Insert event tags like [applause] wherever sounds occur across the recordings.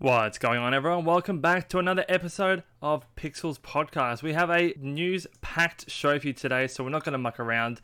What's going on, everyone? Welcome back to another episode of Pixels Podcast. We have a news packed show for you today, so we're not going to muck around.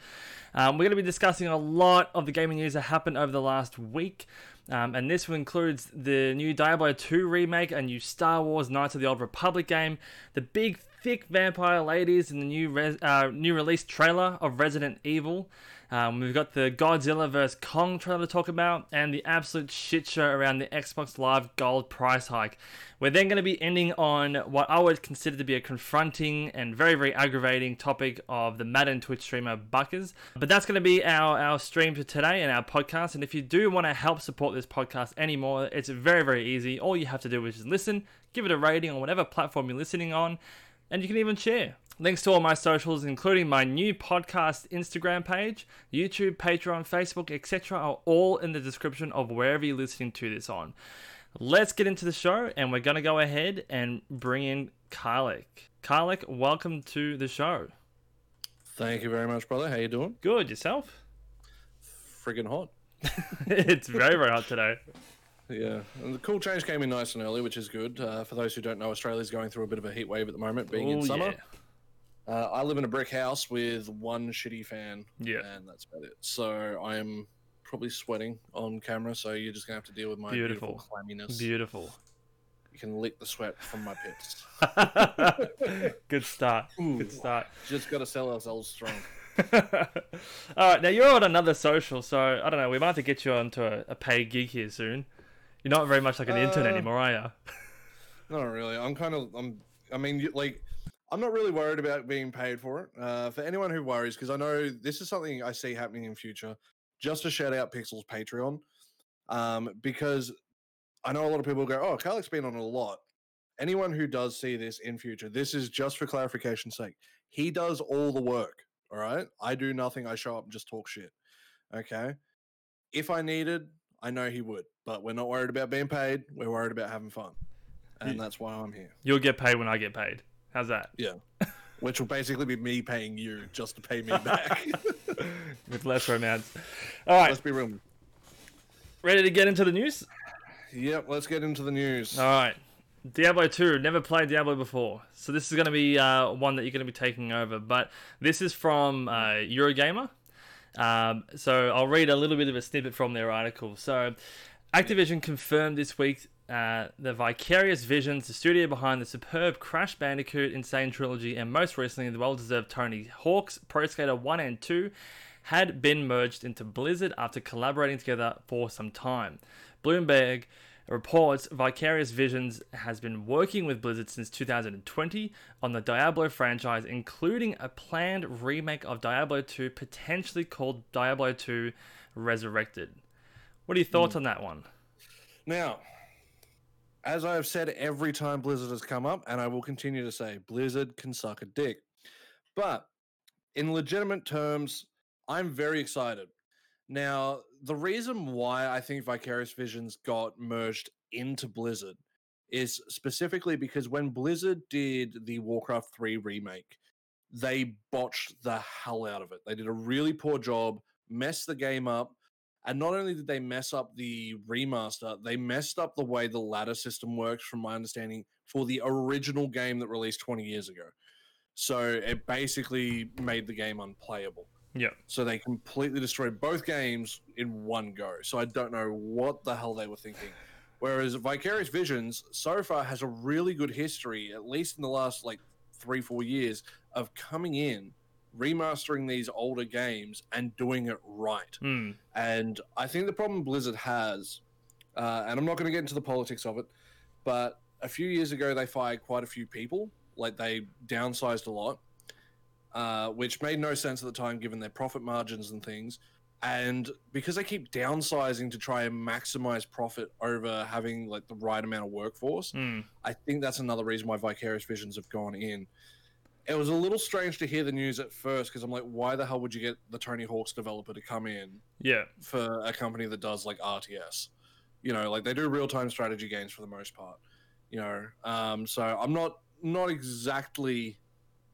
Um, we're going to be discussing a lot of the gaming news that happened over the last week. Um, and this includes the new Diablo 2 remake, a new Star Wars Knights of the Old Republic game, the big thick vampire ladies in the new uh, new release trailer of Resident Evil, um, we've got the Godzilla vs. Kong trailer to talk about, and the absolute shit show around the Xbox Live Gold price hike. We're then going to be ending on what I would consider to be a confronting and very, very aggravating topic of the Madden Twitch streamer Buckers. But that's going to be our, our stream for today and our podcast. And if you do want to help support this podcast anymore, it's very, very easy. All you have to do is just listen, give it a rating on whatever platform you're listening on, and you can even share. Links to all my socials, including my new podcast Instagram page, YouTube, Patreon, Facebook, etc., are all in the description of wherever you're listening to this on. Let's get into the show, and we're going to go ahead and bring in Karlik. Karlik, welcome to the show. Thank you very much, brother. How you doing? Good, yourself? Friggin' hot. [laughs] it's very, very hot today. Yeah, and the cool change came in nice and early, which is good. Uh, for those who don't know, Australia's going through a bit of a heat wave at the moment, being in summer. yeah. Uh, I live in a brick house with one shitty fan, Yeah. and that's about it. So I am probably sweating on camera, so you're just gonna have to deal with my beautiful, Beautiful. clamminess. Beautiful. you can lick the sweat from my pits. [laughs] Good start. Ooh. Good start. just gotta sell ourselves strong. [laughs] All right, now you're on another social, so I don't know. We might have to get you onto a, a paid gig here soon. You're not very much like an intern Uh, anymore, are you? [laughs] Not really. I'm kind of. I'm. I mean, like, I'm not really worried about being paid for it. Uh, for anyone who worries, because I know this is something I see happening in future. Just to shout out Pixel's Patreon, um, because I know a lot of people go, "Oh, Carlick's been on a lot." Anyone who does see this in future, this is just for clarification's sake. He does all the work. All right. I do nothing. I show up and just talk shit. Okay. If I needed, I know he would, but we're not worried about being paid. We're worried about having fun. And Ye- that's why I'm here. You'll get paid when I get paid. How's that? Yeah. Which will basically be me paying you just to pay me [laughs] back. With less romance. All right, Let's be real. ready to get into the news? Yep, let's get into the news. All right. Diablo 2, never played Diablo before. So this is going to be uh, one that you're going to be taking over. But this is from uh, Eurogamer. Um, so I'll read a little bit of a snippet from their article. So Activision confirmed this week uh, the Vicarious Visions, the studio behind the superb Crash Bandicoot N. Sane Trilogy, and most recently the well deserved Tony Hawk's Pro Skater 1 and 2, had been merged into Blizzard after collaborating together for some time. Bloomberg reports Vicarious Visions has been working with Blizzard since 2020 on the Diablo franchise, including a planned remake of Diablo 2, potentially called Diablo 2 Resurrected. What are your thoughts on that one? Now, as I have said every time Blizzard has come up, and I will continue to say, Blizzard can suck a dick. But in legitimate terms, I'm very excited. Now, the reason why I think Vicarious Visions got merged into Blizzard is specifically because when Blizzard did the Warcraft 3 remake, they botched the hell out of it. They did a really poor job, messed the game up, and not only did they mess up the remaster, they messed up the way the ladder system works, from my understanding, for the original game that released 20 years ago. So it basically made the game unplayable. Yeah. So they completely destroyed both games in one go. So I don't know what the hell they were thinking. Whereas Vicarious Visions so far has a really good history, at least in the last like three, four years, of coming in, remastering these older games and doing it right. Hmm. And I think the problem Blizzard has, uh, and I'm not going to get into the politics of it, but a few years ago they fired quite a few people. Like they downsized a lot, uh, which made no sense at the time given their profit margins and things. And because they keep downsizing to try and maximize profit over having like the right amount of workforce, Hmm. I think that's another reason why Vicarious Visions have gone in. It was a little strange to hear the news at first because I'm like, why the hell would you get the Tony Hawk's developer to come in Yeah. for a company that does like RTS? You know, like they do real time strategy games for the most part. You know, um, so I'm not not exactly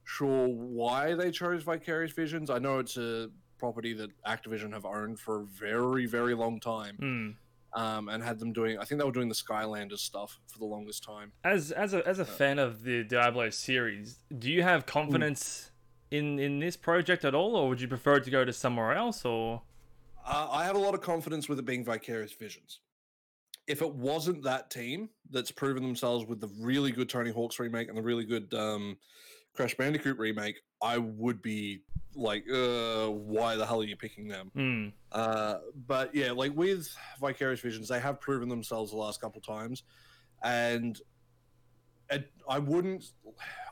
sure why they chose Vicarious Visions. I know it's a property that Activision have owned for a very very long time. Hmm. Um, and had them doing. I think they were doing the Skylanders stuff for the longest time. As as a as a fan of the Diablo series, do you have confidence in in this project at all, or would you prefer it to go to somewhere else? Or Uh, I have a lot of confidence with it being Vicarious Visions. If it wasn't that team that's proven themselves with the really good Tony Hawk's remake and the really good um, Crash Bandicoot remake, I would be like, uh, why the hell are you picking them? Hmm. Uh, but yeah, like with Vicarious Visions, they have proven themselves the last couple times, and it, I wouldn't,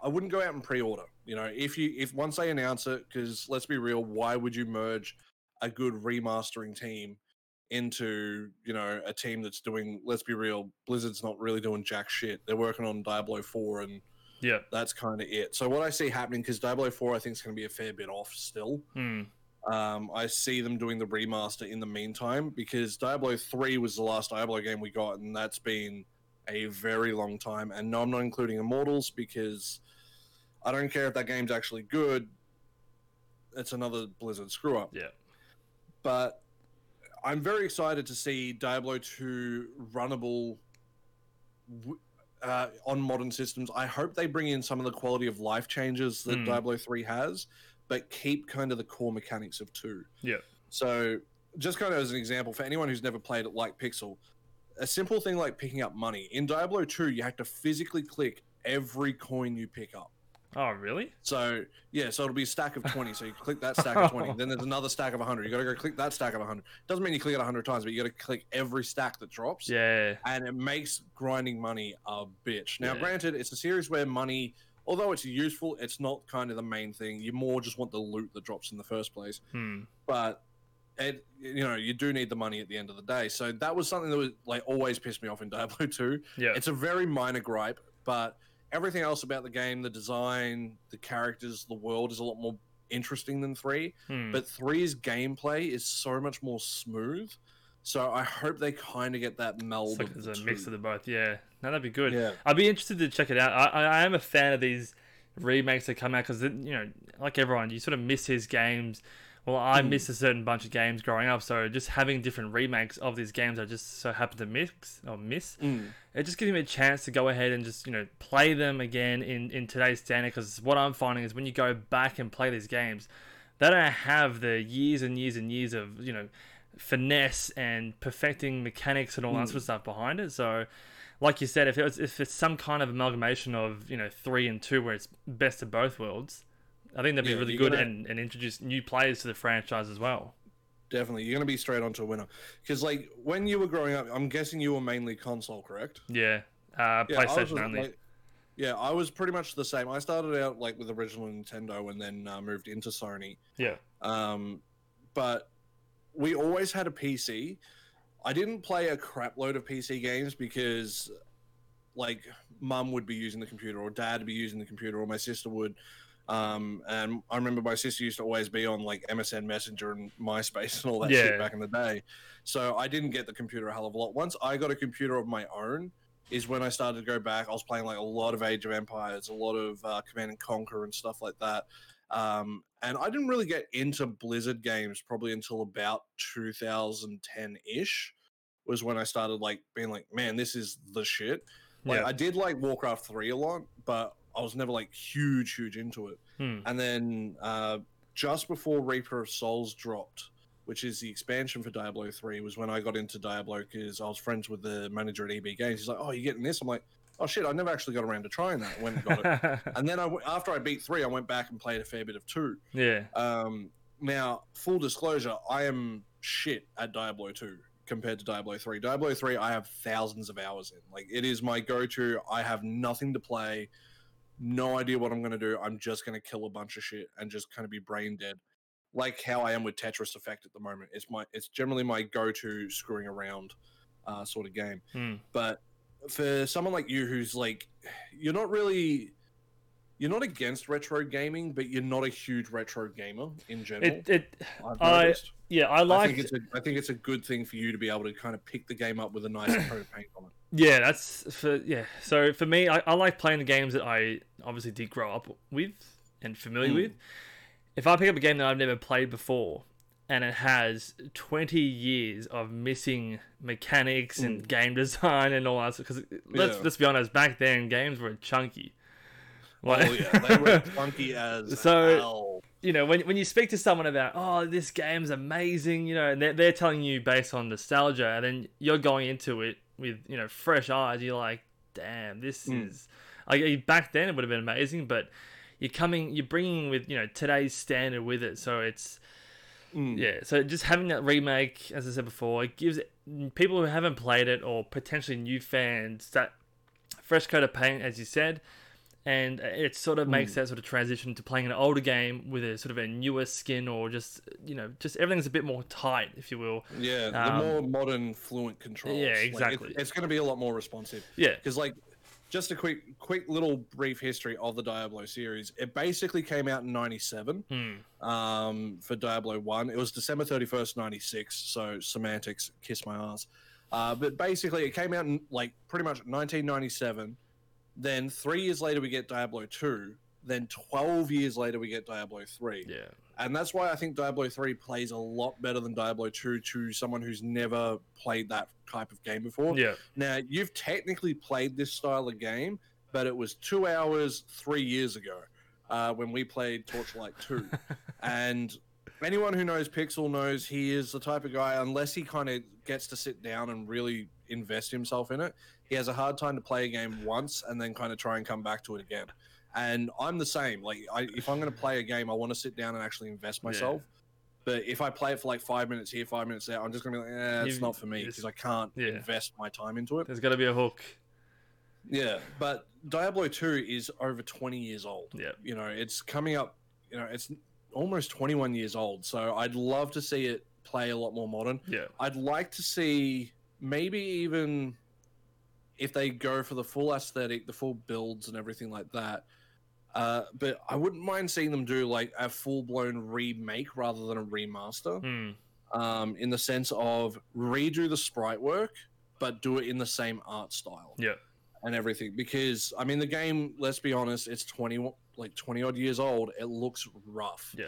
I wouldn't go out and pre-order. You know, if you if once they announce it, because let's be real, why would you merge a good remastering team into you know a team that's doing? Let's be real, Blizzard's not really doing jack shit. They're working on Diablo four and yeah. that's kind of it. So what I see happening because Diablo Four, I think is going to be a fair bit off still. Hmm. Um, I see them doing the remaster in the meantime because Diablo 3 was the last Diablo game we got, and that's been a very long time. And no, I'm not including Immortals because I don't care if that game's actually good. It's another Blizzard screw up. Yeah. But I'm very excited to see Diablo 2 runnable w- uh, on modern systems. I hope they bring in some of the quality of life changes that Mm. Diablo 3 has, but keep kind of the core mechanics of 2. Yeah. So, just kind of as an example, for anyone who's never played it like Pixel, a simple thing like picking up money. In Diablo 2, you have to physically click every coin you pick up. Oh, really? So yeah, so it'll be a stack of twenty. So you [laughs] click that stack of twenty. then there's another stack of hundred. You got to go click that stack of hundred. Doesn't mean you click it hundred times, but you got to click every stack that drops. Yeah. And it makes grinding money a bitch. Now, Yeah. granted, it's a series where money, although it's useful, it's not kind of the main thing. You more just want the loot that drops in the first place. Hmm. But it, you know, you do need the money at the end of the day. So that was something that was like always pissed me off in Diablo two. Yeah. It's a very minor gripe, but everything else about the game, the design, the characters, the world is a lot more interesting than three. Hmm. But three's gameplay is so much more smooth. So I hope they kind of get that meld. It's like the a mix of the both. Yeah. No, that'd be good. Yeah. I'd be interested to check it out. I, I, I am a fan of these remakes that come out because you know, like everyone, you sort of miss his games. Well, I Mm. missed a certain bunch of games growing up, so just having different remakes of these games I just so happen to mix or miss, Mm. it just gives me a chance to go ahead and just you know play them again in in today's standard. Because what I'm finding is when you go back and play these games, they don't have the years and years and years of you know finesse and perfecting mechanics and all that Mm. sort of stuff behind it. So, like you said, if it was, if it's some kind of amalgamation of you know three and two, where it's best of both worlds, I think that'd be Yeah, really good gonna- and, and introduce new players to the franchise as well. Definitely, you're going to be straight onto a winner. Because like when you were growing up, I'm guessing you were mainly console, correct? Yeah, uh, was PlayStation only. like- yeah, I was pretty much the same. I started out like with original Nintendo and then uh, moved into Sony. yeah, Um, but we always had a PC. I didn't play a crap load of PC games because, like, mum would be using the computer, or dad would be using the computer, or my sister would. Um, and I remember my sister used to always be on like MSN Messenger and MySpace and all that Yeah. shit back in the day. So I didn't get the computer a hell of a lot. Once I got a computer of my own, is when I started to go back. I was playing like a lot of Age of Empires, a lot of uh, Command and Conquer and stuff like that. Um, and I didn't really get into Blizzard games probably until about 2010 ish, was when I started like being like, man, this is the shit. Like yeah. I did like Warcraft 3 a lot, but I was never like huge, huge into it. Hmm. And then uh, just before Reaper of Souls dropped, which is the expansion for Diablo 3, was when I got into Diablo because I was friends with the manager at EB Games. He's like, oh, you're getting this? I'm like, oh shit, I never actually got around to trying that. Went and got it. [laughs] and then I, after I beat 3, I went back and played a fair bit of 2. yeah, Um, now, full disclosure, I am shit at Diablo 2 compared to Diablo 3. Diablo 3, I have thousands of hours in. Like, it is my go to. I have nothing to play, no idea what I'm going to do. I'm just going to kill a bunch of shit and just kind of be brain dead. Like how I am with Tetris Effect at the moment. It's my it's generally my go to screwing around uh, sort of game. Hmm. But for someone like you who's like, you're not really. You're not against retro gaming, but you're not a huge retro gamer in general. it it I yeah I I like think it's a I think it's a good thing for you to be able to kind of pick the game up with a nice [coughs] coat of paint on it. Yeah, that's for yeah. So for me, I, I like playing the games that I obviously did grow up with and familiar Mm. with. If I pick up a game that I've never played before, and it has 20 years of missing mechanics and game [laughs] design and all that. Because let's Yeah. let's be honest, back then games were chunky. Oh yeah, they were [laughs] funky as So- hell. you know, when, when you speak to someone about, oh, this game's amazing, you know, and they're, they're telling you based on nostalgia, and then you're going into it with, you know, fresh eyes, you're like, damn, this Mm. is. Like, back then it would have been amazing, but you're coming, you're bringing with, you know, today's standard with it. So it's, Mm. yeah, so just having that remake, as I said before, it gives people who haven't played it or potentially new fans that fresh coat of paint, as you said, and it sort of makes that sort of transition to playing an older game with a sort of a newer skin or just you know just everything's a bit more tight, if you will. Yeah, the Um, more modern, fluent controls. Yeah, Like, it- exactly. it's going to be a lot more responsive. Yeah, Because, like, just a quick, quick little brief history of the Diablo series. It basically came out in '97 Hmm. um, for Diablo One. It was December 31st, '96. So semantics, kiss my ass. Uh, but basically, it came out in like pretty much 1997. Then three years later, we get Diablo Two. Then 12 years later, we get Diablo Three yeah, and that's why I think Diablo 3 plays a lot better than Diablo 2 to someone who's never played that type of game before. yeah, Now, you've technically played this style of game, but it was two hours three years ago uh, when we played Torchlight 2. [laughs] and anyone who knows Pixel knows he is the type of guy, unless he kind of gets to sit down and really invest himself in it, he has a hard time to play a game once and then kind of try and come back to it again. And I'm the same. Like, I, if I'm going to play a game, I want to sit down and actually invest Yeah. myself. But if I play it for like five minutes here, five minutes there, I'm just going to be like, eh, it's You- not for me because I can't yeah. invest my time into it. there's got to be a hook. Yeah, but Diablo 2 is over 20 years old. Yeah, You know, it's coming up, you know, it's almost 21 years old. So I'd love to see it play a lot more modern. yeah, I'd like to see maybe even if they go for the full aesthetic, the full builds and everything like that. Uh, but I wouldn't mind seeing them do like a full blown remake rather than a remaster Hmm. um, in the sense of redo the sprite work, but do it in the same art style yeah, and everything. Because I mean, the game, let's be honest, it's twenty like twenty odd years old. It looks rough. yeah,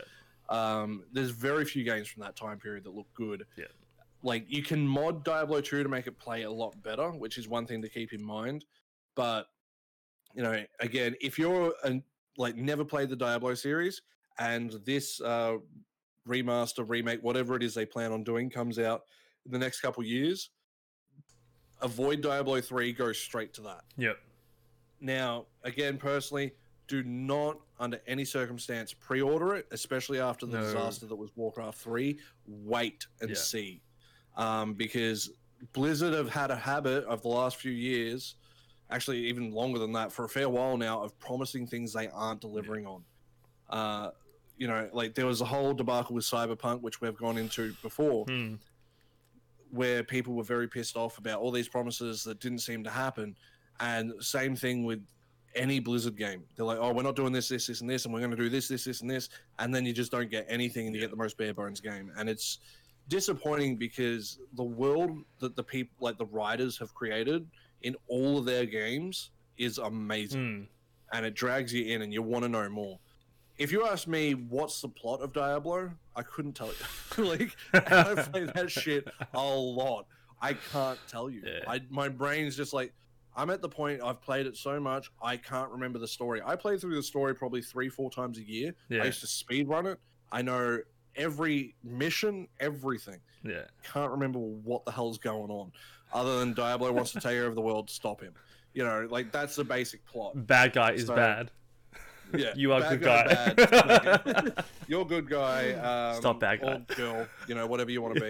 Um, there's very few games from that time period that look good. Yeah. Like you can mod Diablo 2 to make it play a lot better, which is one thing to keep in mind. But you know, again, if you're an, like never played the Diablo series and this uh, remaster, remake, whatever it is they plan on doing comes out in the next couple years, avoid Diablo 3, go straight to that. yeah, Now, again, personally, do not under any circumstance pre-order it, especially after the No. disaster that was Warcraft 3. Wait and Yeah. see. Um, because Blizzard have had a habit of the last few years, actually even longer than that, for a fair while now, of promising things they aren't delivering on. Uh, you know, like there was a whole debacle with Cyberpunk, which we've gone into before, Hmm. where people were very pissed off about all these promises that didn't seem to happen. And same thing with any Blizzard game. They're like, oh, we're not doing this, this, this, and this, and we're going to do this, this, this, and this. And then you just don't get anything and you get the most bare bones game. And it's disappointing because the world that the people, like the writers, have created in all of their games is amazing Hmm. and it drags you in and you want to know more. If you ask me what's the plot of Diablo, I couldn't tell you. [laughs] like I've [laughs] played that shit a lot. I can't tell you. Yeah. I my brain's just like I'm at the point I've played it so much I can't remember the story. I play through the story probably three, four times a year. Yeah. I used to speed run it. I know every mission, everything. Yeah. Can't remember what the hell's going on. Other than Diablo wants to [laughs] take over the world, stop him. You know, like that's the basic plot. Bad guy is So- bad. Yeah, [laughs] You are good guy. bad. [laughs] You're good guy. Um, Stop bad guy. Or girl, you know, whatever you want to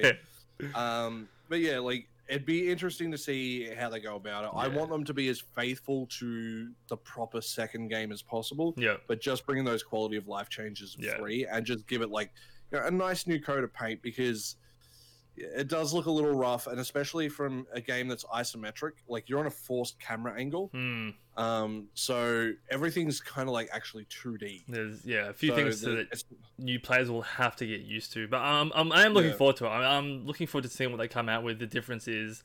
be. Um, but yeah, like it'd be interesting to see how they go about it. I want them to be as faithful to the proper second game as possible, yeah. but just bringing those quality of life changes Yeah. free and just give it like you know, a nice new coat of paint because it does look a little rough, and especially from a game that's isometric, like you're on a forced camera angle. Hmm. Um, so everything's kind of like actually 2D. There's yeah a few So things that it's- new players will have to get used to. But um, um I am looking Yeah. forward to it. I'm, I'm looking forward to seeing what they come out with. The differences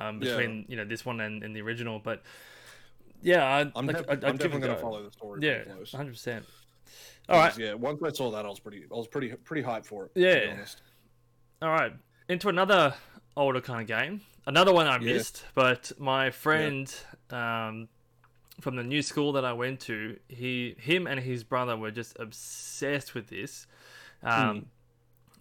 um, Yeah. between you know this one and, and the original. But yeah, I, I'm, like, def- I'd, I'm I'd give it definitely going to follow the story. Yeah, hundred percent. All right. Yeah, once I saw that, I was pretty, I was pretty, pretty hyped for it. to Yeah. be honest. All right, into another older kind of game. Another one I Yeah. missed, but my friend um, from the new school that I went to, he, him, and his brother were just obsessed with this. Um,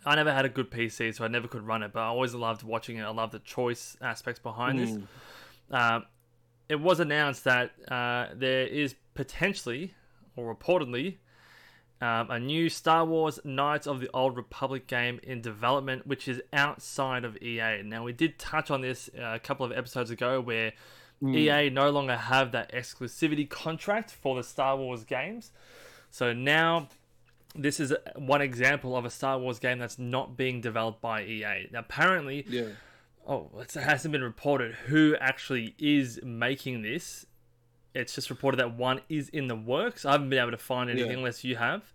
I never had a good PC, so I never could run it, but I always loved watching it. I loved the choice aspects behind this. Mm. Um, it was announced that uh, there is potentially, or reportedly, um, a new Star Wars Knights of the Old Republic game in development, which is outside of EA. Now, we did touch on this uh, a couple of episodes ago where Mm. EA no longer have that exclusivity contract for the Star Wars games. So now this is one example of a Star Wars game that's not being developed by EA. Now, apparently, Yeah. oh, it hasn't been reported who actually is making this. It's just reported that one is in the works. I haven't been able to find anything Yeah. unless you have.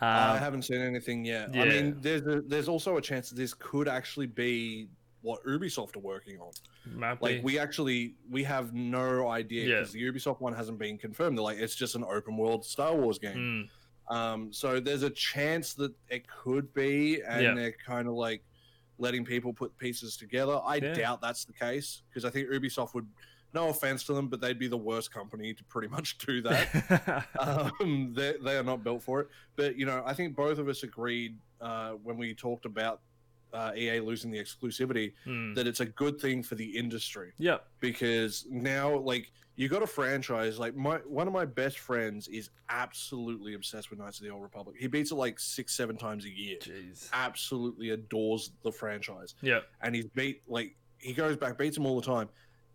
I Um, haven't seen anything yet. I mean, there's a, there's also a chance that this could actually be what Ubisoft are working on. might Like be. we actually we have no idea Yeah. because the Ubisoft one hasn't been confirmed. They're like it's just an open world Star Wars game. Mm, Um, so there's a chance that it could be, and Yeah. they're kind of like letting people put pieces together. I Yeah. doubt that's the case because I think Ubisoft would. No offense to them, but they'd be the worst company to pretty much [laughs] do that. [laughs] um, they, they are not built for it. But you know, I think both of us agreed uh, when we talked about uh, EA losing the exclusivity Mm, that it's a good thing for the industry Yep. because now, like, you got a franchise. Like, my one of my best friends is absolutely obsessed with Knights of the Old Republic. He beats it like six, seven times a year. Jeez. Absolutely adores the franchise, Yeah. and he's beat like he goes back, beats them all the time.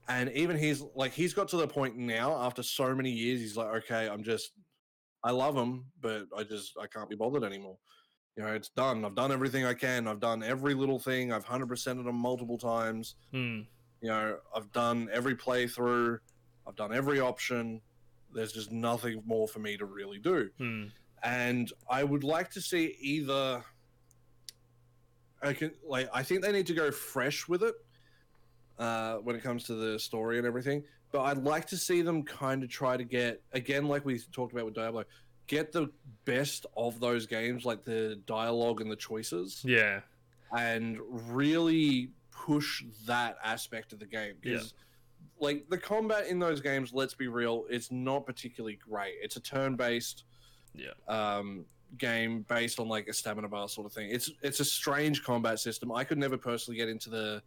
And even he's like he's got to the point now after so many years, he's like, okay, I'm just, I love him, but I just I can't be bothered anymore. You know, it's done. I've done everything I can. I've done every little thing. I've hundred percented them multiple times. Mm, You know, I've done every playthrough. I've done every option. There's just nothing more for me to really do. mm, And I would like to see either. I can like. I think they need to go fresh with it uh, when it comes to the story and everything. But I'd like to see them kind of try to get again, like we talked about with Diablo, get the best of those games, like the dialogue and the choices yeah. and really push that aspect of the game because like the combat in those games let's be real it's not particularly great it's a turn-based Yeah. um game based on like a stamina bar sort of thing it's it's a strange combat system i could never personally get into the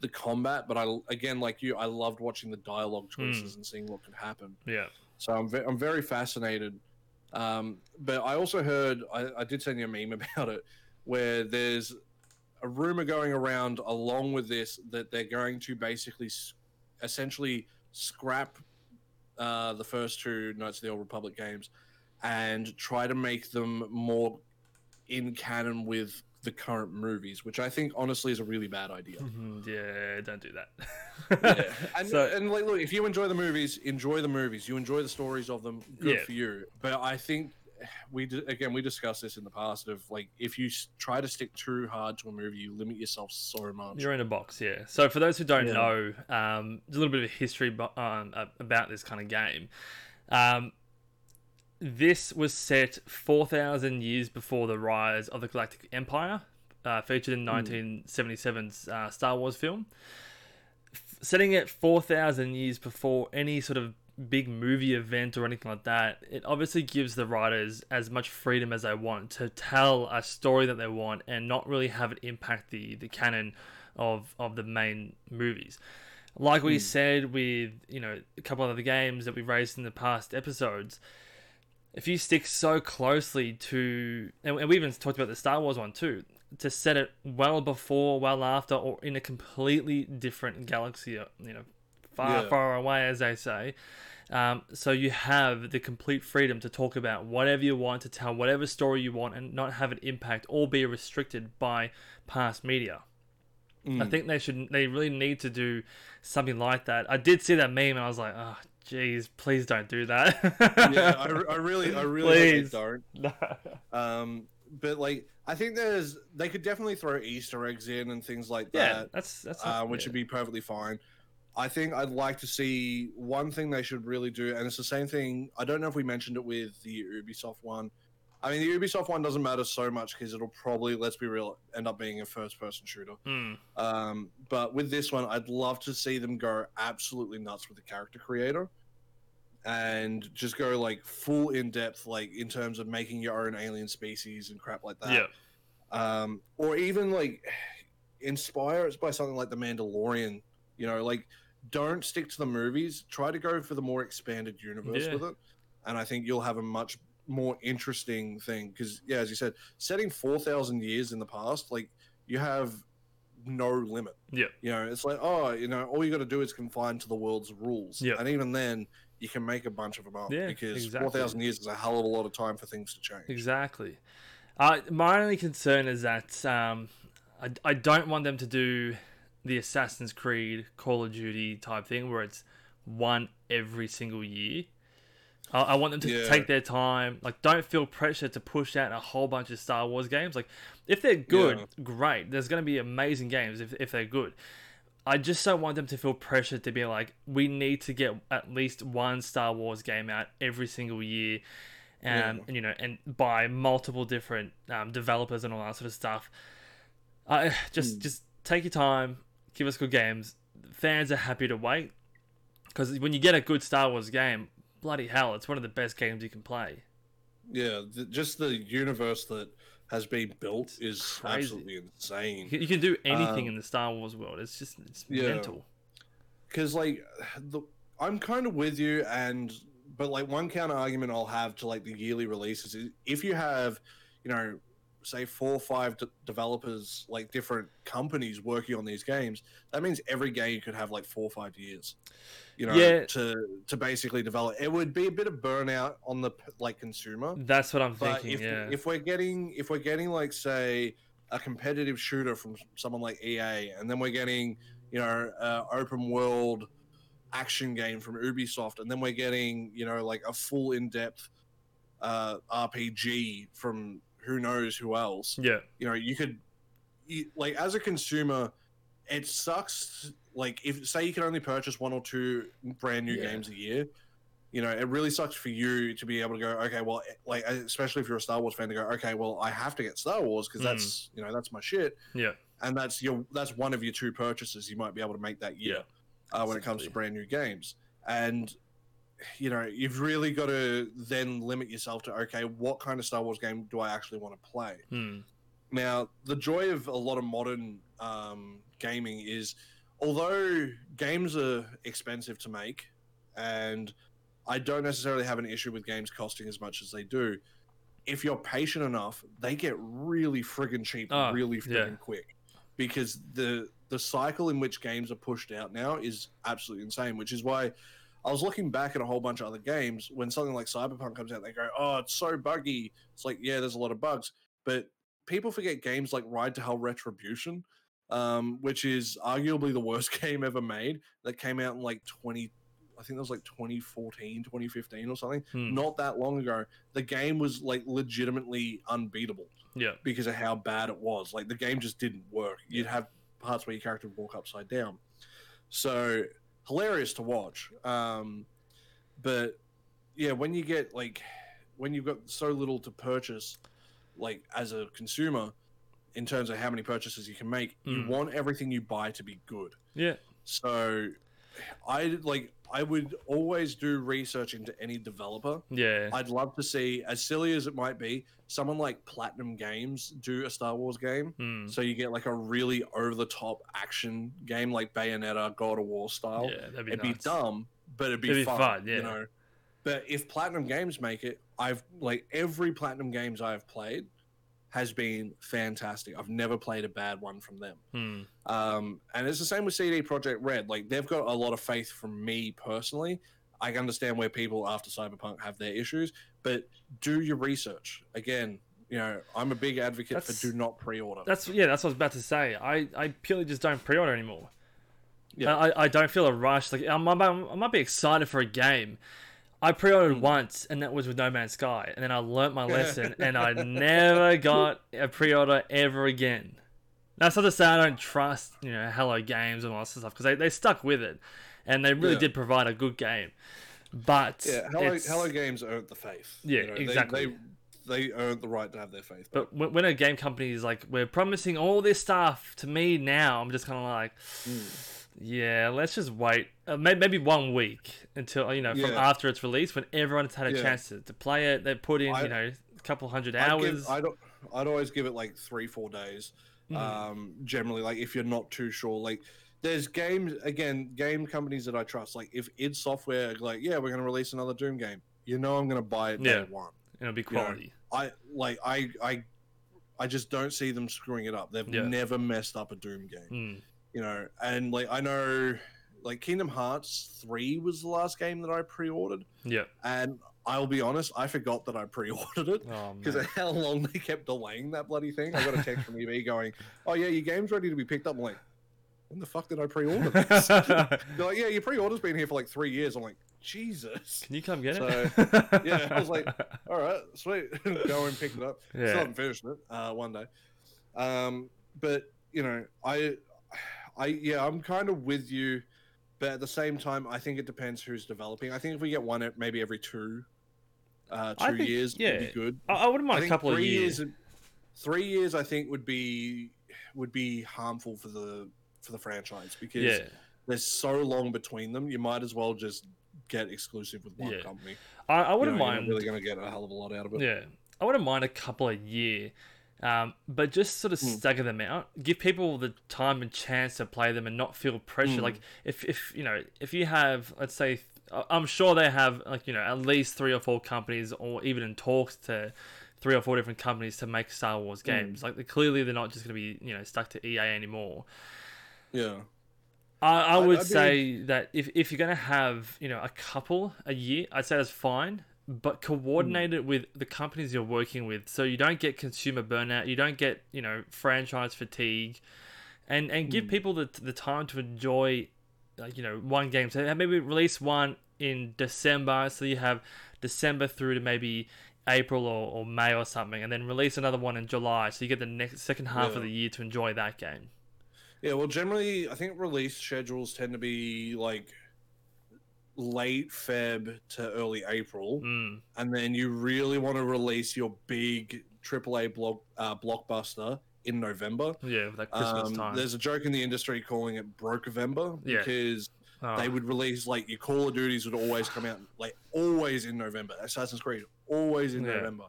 the combat but i again like you i loved watching the dialogue choices and seeing what could happen Yeah. so I'm, ve- I'm very fascinated. Um, but I also heard, I, I did send you a meme [laughs] about it, where there's a rumor going around along with this that they're going to basically essentially scrap uh, the first two Knights of the Old Republic games and try to make them more in canon with the current movies, which I think honestly is a really bad idea. Mhm, [laughs] Yeah. Don't do that. yeah. [laughs] And, So- and like, look, if you enjoy the movies, enjoy the movies. You enjoy the stories of them. Good Yeah. for you. But I think we again we discussed this in the past of like if you try to stick too hard to a movie, you limit yourself so much. You're in a box, yeah. So for those who don't Yeah. know, um, a little bit of history um, about this kind of game. Um, this was set 4,000 years before the rise of the Galactic Empire, uh, featured in 1977's uh, Star Wars film. F- setting it 4,000 years before any sort of big movie event or anything like that, it obviously gives the writers as much freedom as they want to tell a story that they want and not really have it impact the, the canon of, of the main movies. Like we said with, you know, a couple of other games that we've raised in the past episodes, if you stick so closely to, and we even talked about the Star Wars one too, to set it well before, well after, or in a completely different galaxy, uh, you know, far, Yeah. far away, as they say. Um, so you have the complete freedom to talk about whatever you want, to tell whatever story you want, and not have it impact or be restricted by past media. I Mm. think they should. They really need to do something like that. I did see that meme, and I was like, "Oh, geez, please don't do that." yeah, I, I really, I really don't. [laughs] Um, but like, I think there's they could definitely throw Easter eggs in and things like yeah, that. that's that's uh, which would be perfectly fine. I think I'd like to see one thing they should really do, and it's the same thing. I don't know if we mentioned it with the Ubisoft one, I mean, the Ubisoft one doesn't matter so much because it'll probably, let's be real, end up being a first-person shooter. Mm. Um, but with this one, I'd love to see them go absolutely nuts with the character creator, and just go like full in depth, like in terms of making your own alien species and crap like that. Yeah. Um, or even like [sighs] inspire us by something like the Mandalorian. You know, like don't stick to the movies. Try to go for the more expanded universe Yeah. with it, and I think you'll have a much more interesting thing. Because yeah, as you said, setting four thousand years in the past, like you have no limit. Yeah. You know, it's like oh, you know, all you got to do is confine to the world's rules. Yeah. And even then, you can make a bunch of them up. Yeah, Because exactly. four thousand years is a hell of a lot of time for things to change. Exactly. Uh, my only concern is that um, I, I don't want them to do the Assassin's Creed, Call of Duty type thing where it's one every single year. I, I want them to Yeah. take their time. Like, don't feel pressure to push out a whole bunch of Star Wars games. Like, if they're good, Yeah. great. There's going to be amazing games if, if they're good. I just don't want them to feel pressure to be like, we need to get at least one Star Wars game out every single year, um, Yeah. and you know, and by multiple different um, developers and all that sort of stuff. Uh, [sighs] just, Hmm. just take your time, give us good games. Fans are happy to wait because when you get a good Star Wars game, bloody hell, it's one of the best games you can play. Yeah, the, just the universe that has been built is crazy. absolutely insane. you can do anything Um, in the Star Wars world. It's just, it's Yeah. mental. Because like, the, I'm kind of with you, and but like one counter argument I'll have to like the yearly releases is if you have, you know, say four or five de- developers, like different companies working on these games, that means every game could have like four or five years. You know, Yeah. to to basically develop, it would be a bit of burnout on the like consumer. That's what I'm But thinking. if, yeah. if we're getting if we're getting like say a competitive shooter from someone like EA, and then we're getting you know uh, open world action game from Ubisoft, and then we're getting you know like a full in depth uh, RPG from who knows who else. yeah. You know, you could you, like as a consumer, it sucks. Like if say you can only purchase one or two brand new Yeah. games a year, you know, it really sucks for you to be able to go, okay, well, like especially if you're a Star Wars fan, to go, okay, well, I have to get Star Wars because Mm. that's you know that's my shit, Yeah. and that's your that's one of your two purchases you might be able to make that year uh, when it comes to brand new games, and you know you've really got to then limit yourself to okay, what kind of Star Wars game do I actually want to play? Hmm. Now, the joy of a lot of modern um, gaming is, although games are expensive to make, and I don't necessarily have an issue with games costing as much as they do. If you're patient enough, they get really friggin' cheap, Oh, really yeah. friggin' quick, because the the cycle in which games are pushed out now is absolutely insane. Which is why I was looking back at a whole bunch of other games. When something like Cyberpunk comes out, they go, "Oh, it's so buggy." It's like, yeah, there's a lot of bugs, but people forget games like Ride to Hell Retribution, um, which is arguably the worst [laughs] game ever made, that came out in like 20, I think it was like 2014, 2015 or something. Hmm. Not that long ago. The game was like legitimately unbeatable Yeah. because of how bad it was. Like the game just didn't work. You'd have parts where your character would walk upside down. So hilarious to watch. Um, but yeah, when you get like when you've got so little to purchase, like as a consumer, in terms of how many purchases you can make, you Mm. want everything you buy to be good. Yeah. So I like I would always do research into any developer. Yeah. I'd love to see, as silly as it might be, someone like Platinum Games do a Star Wars game. Hmm. So you get like a really over the top action game like Bayonetta, God of War style. Yeah, that'd be it'd nuts. be dumb, but it'd be, It'd be fun, fun, yeah. You know. But if Platinum Games make it, I've like every Platinum Games I've played has been fantastic. I've never played a bad one from them. Hmm. Um, and it's the same with CD Projekt Red. Like they've got a lot of faith from me personally. I understand where people after Cyberpunk have their issues, but do your research. Again, you know, I'm a big advocate That's- for do not pre-order. That's yeah. That's what I was about to say. I, I purely just don't pre-order anymore. Yeah. I, I don't feel a rush. Like I might, I might be excited for a game. I pre-ordered once, and that was with No Man's Sky, and then I learnt my lesson, and I never [laughs] got a pre-order ever again. That's not to say I don't trust, you know, Hello Games and all that stuff, because they, they stuck with it, and they really Yeah. did provide a good game. But Yeah, Hello, Hello Games earned the faith. Yeah, You know, they- exactly. They, they earned the right to have their faith. But when when a game company is like, we're promising all this stuff to me now, I'm just kind of like, mm. Yeah, let's just wait. Uh, maybe, maybe one week until, you know, from Yeah. after it's released when everyone's had a Yeah. chance to, to play it. They put in, I- you know, a couple hundred I'd, hours. give, I'd, I'd always give it like three, four days. Mhm. Um, generally, like if you're not too sure, like there's games again, game companies that I trust. Like if id Software, like yeah, we're gonna release another Doom game. You know, I'm gonna buy it Yeah. day one. It'll be know, quality. I like I I I just don't see them screwing it up. They've Yeah. never messed up a Doom game. Mm. You know, and like I know like Kingdom Hearts 3 was the last game that I pre-ordered Yeah. and I'll be honest, I forgot that I pre-ordered it Oh, because man. of how long they kept delaying that bloody thing. I got a text from EB going, "Oh yeah, your game's ready to be picked up." I'm like, "When the fuck did I pre-order this?" [laughs] Like, "Yeah, your pre-order's been here for like 3 years." I'm like, "Jesus." Can you come get So, it? [laughs] yeah, I was like, all right, sweet. [laughs] Go and pick it up. Yeah. Still haven't finished it. Uh, one day. Um, but you know, I, I yeah, I'm kind of with you, but at the same time, I think it depends who's developing. I think if we get one at maybe every two, uh, I two think- years yeah. would be good. I, I wouldn't mind a think couple of three years. Three years, I think, would be would be harmful for the for the franchise because Yeah. there's so long between them. You might as well just get exclusive with one Yeah. company. I, I wouldn't know, you're not mind. really going to get a hell of a lot out of it. Yeah, I wouldn't mind a couple a year, um, but just sort of Hmm. stagger them out. Give people the time and chance to play them and not feel pressure. Hmm. Like if if you know if you have let's say I- I'm sure they have like you know at least three or four companies or even in talks to three or four different companies to make Star Wars Hmm. games. Like they, clearly they're not just going to be you know stuck to EA anymore. Yeah. I, I would be- say that if, if you're going to have, you know, a couple a year, I'd say that's fine, but coordinate it with the companies you're working with so you don't get consumer burnout, you don't get, you know, franchise fatigue, and, and give Mm. people the, the time to enjoy, like, you know, one game. So maybe release one in December, so you have December through to maybe April or, or May or something, and then release another one in July, so you get the next second half Yeah. of the year to enjoy that game. Yeah, well, generally, I think release schedules tend to be like late Feb to early April, Mm, and then you really want to release your big AAA block uh, blockbuster in November. yeah, that Christmas Um, time. There's a joke in the industry calling it broke November Yeah. because Oh. they would release like your Call of Duties would always come out like always in November. Assassin's Creed always in Yeah. November.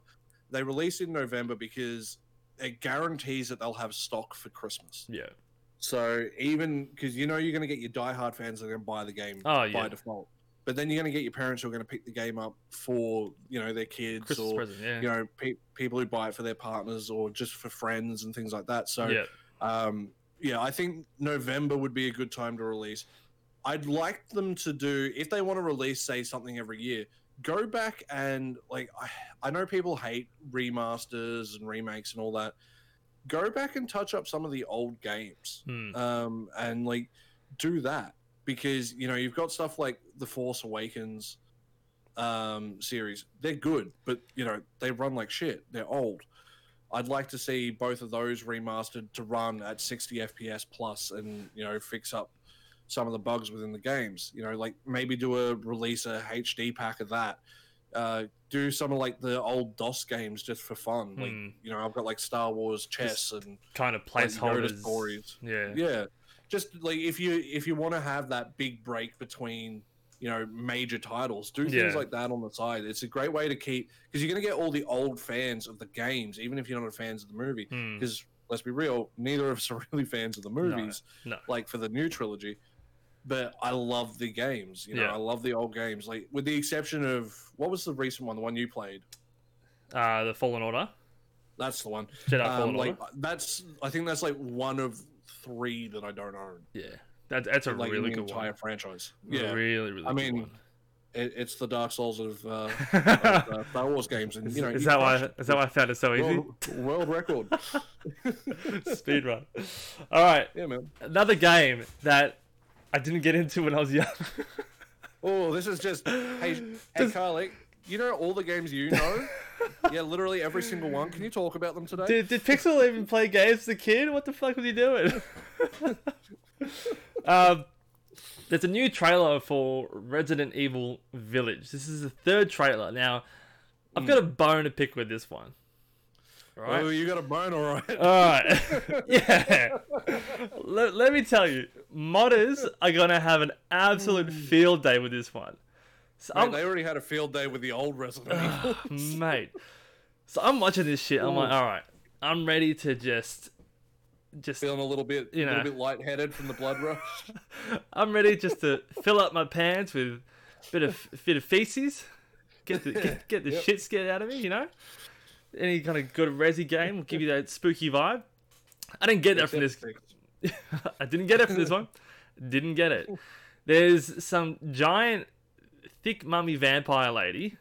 They release in November because it guarantees that they'll have stock for Christmas. yeah. So even because you know you're going to get your diehard fans that are going to buy the game Oh, by yeah. default, but then you're going to get your parents who are going to pick the game up for you know their kids Christmas or present, yeah. you know pe- people who buy it for their partners or just for friends and things like that. So yeah. um, yeah, I think November would be a good time to release. I'd like them to do if they want to release, say something every year. Go back and like I, I know people hate remasters and remakes and all that. Go back and touch up some of the old games, Hmm. um, and like do that because you know you've got stuff like the Force Awakens um, series. They're good, but you know they run like shit. They're old. I'd like to see both of those remastered to run at 60 FPS plus, and you know fix up some of the bugs within the games. You know, like maybe do a release a HD pack of that. Uh, do some of like the old DOS games just for fun. Like Hmm. you know, I've got like Star Wars chess and kind of placeholders. stories. Yeah. Yeah, just like if you if you want to have that big break between you know major titles, do things Yeah. like that on the side. It's a great way to keep because you're going to get all the old fans of the games, even if you're not a fans of the movie. Hmm. Because let's be real, neither of us [laughs] are really fans of the movies. no. like for the new trilogy. But I love the games. You know, Yeah. I love the old games. Like with the exception of what was the recent one, the one you played. Uh, the Fallen Order. That's the one. Jedi Um, Fallen like Order. that's I think that's like one of three that I don't own. Yeah. That, that's a like really good entire one. franchise. Yeah, Really, really I mean, it, it's the Dark Souls of, uh, of [laughs] uh, Star Wars games, and Is, you know, is you that why? it. Is that why I found it so easy? world, world record? [laughs] [laughs] Speed run. All right, yeah, man. another game that I didn't get into when I was young. Oh, this is just hey, hey, Carly. You know all the games you know? [laughs] yeah, literally every single one. Can you talk about them today? did, did Pixel even play games as a kid? What the fuck was he doing? [laughs] um, there's a new trailer for Resident Evil Village. This is the third trailer. Now, I've got a bone to pick with this one. Right? Oh, you got a bone, all right. [laughs] All right. yeah. Let, let me tell you, modders are gonna have an absolute field day with this one. So Mate, I'm, they already had a field day with the old Resident ah, Evil. [laughs] mate. So I'm watching this shit. I'm like, all right, I'm ready to just, just, Feeling a little bit, You know, a little bit lightheaded from the blood rush. [laughs] I'm ready just to fill up my pants with a bit of a bit of feces, get the get, get the Yep. shit scared out of me. You know, any kind of good resi game will give you that spooky vibe. I didn't get that from this. [laughs] I didn't get it from this one. Didn't get it. There's some giant, thick mummy vampire lady.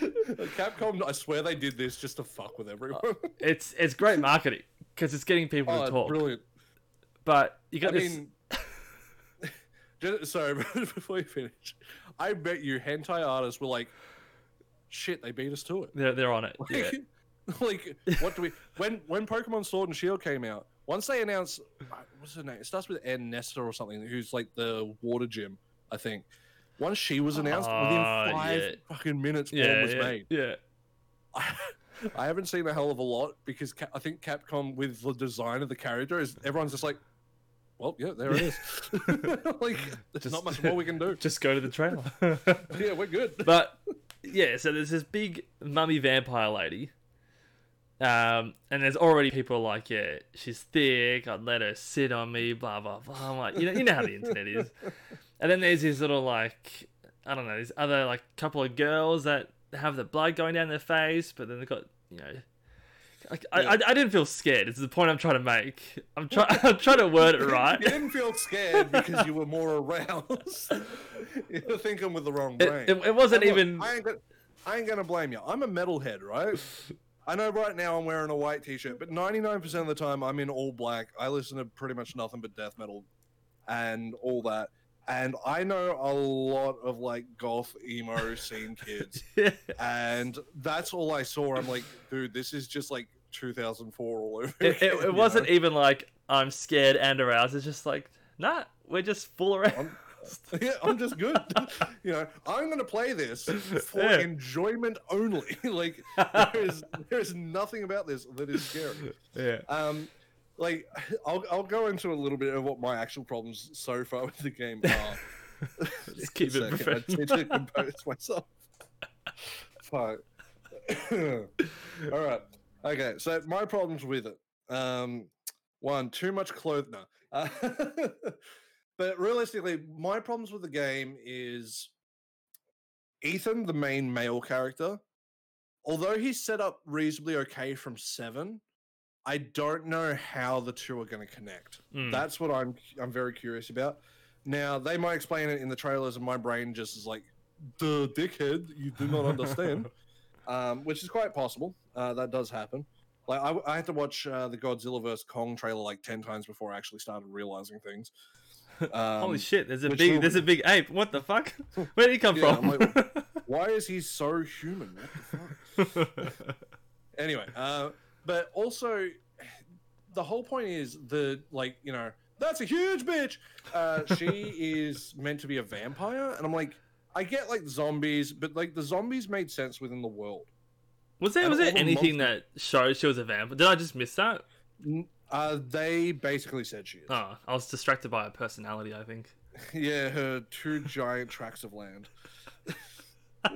[laughs] Capcom, I swear they did this just to fuck with everyone. Uh, it's it's great marketing because it's getting people oh, to talk. brilliant. But you I got this. mean, [laughs] just, sorry, [laughs] before you finish, I bet you hentai artists were like, shit, they beat us to it. they're, they're on it. Yeah. like, what do we? When when Pokemon Sword and Shield came out, once they announced, uh, what's her name? It starts with N Nesta or something, who's like the water gym, I think. Once she was announced, within five yeah. fucking minutes, Yeah, was yeah, made. yeah. I, [laughs] I haven't seen a hell of a lot because Ca- I think Capcom with the design of the character is everyone's just like, well, yeah, there it is. [laughs] [laughs] like, there's Just- not much more we can do. Just go to the trailer. Yeah, we're good. but yeah, so there's this big mummy vampire lady. Um, and there's already people like, yeah, she's thick. I'd let her sit on me. Blah blah blah. I'm like, you know, you know how the internet is. [laughs] And then there's these little like, I don't know, these other like couple of girls that have the blood going down their face, but then they've got, you know. I, I, I didn't feel scared. It's the point I'm trying to make. I'm trying. [laughs] I'm trying to word it [laughs] right. You didn't feel scared because you were more aroused. You're thinking with the wrong brain. it, it wasn't And look, even. I ain't, gonna, I ain't gonna blame you. I'm a metalhead, right? I know right now I'm wearing a white t-shirt, but 99% of the time I'm in all black. I listen to pretty much nothing but death metal and all that. And I know a lot of like goth emo scene [laughs] kids, and that's all I saw. I'm like, dude, this is just like 2004 all over. it, it, again, it you wasn't know? even like I'm scared and aroused. It's just like, nah, we're just full around. I'm- [laughs] yeah, I'm just good. [laughs] you know, I'm gonna play this for Yeah. enjoyment only. [laughs] like there's there's nothing about this that is scary. yeah. Um, like I'll I'll go into a little bit of what my actual problems so far with the game are. Just keep it I professional. need to compose myself. Fuck. All right. Okay. So my problems with it. Um, one, too much clothes. No. Uh, but realistically, my problems with the game is Ethan, the main male character. Although he's set up reasonably okay from seven, I don't know how the two are going to connect. Mm. That's what I'm I'm very curious about. Now they might explain it in the trailers, and my brain just is like, "The dickhead, you do not understand," [laughs] um, which is quite possible. Uh, that does happen. Like I, I had to watch uh, the Godzilla vs Kong trailer like ten times before I actually started realizing things. Um, Holy shit! There's a big, will- there's a big ape. What the fuck? [laughs] Where did he come Yeah, from? I'm [laughs] Why is he so human? What the fuck? [laughs] anyway, uh, but also the whole point is the like you know that's a huge bitch. Uh, she is meant to be a vampire, and I'm like, I get like zombies, but like the zombies made sense within the world. was there, And was there the anything monsters- that shows she was a vampire? Did I just miss that? Uh, they basically said she is. Oh, I was distracted by her personality. I think. [laughs] Yeah, her two giant tracts of land. [laughs]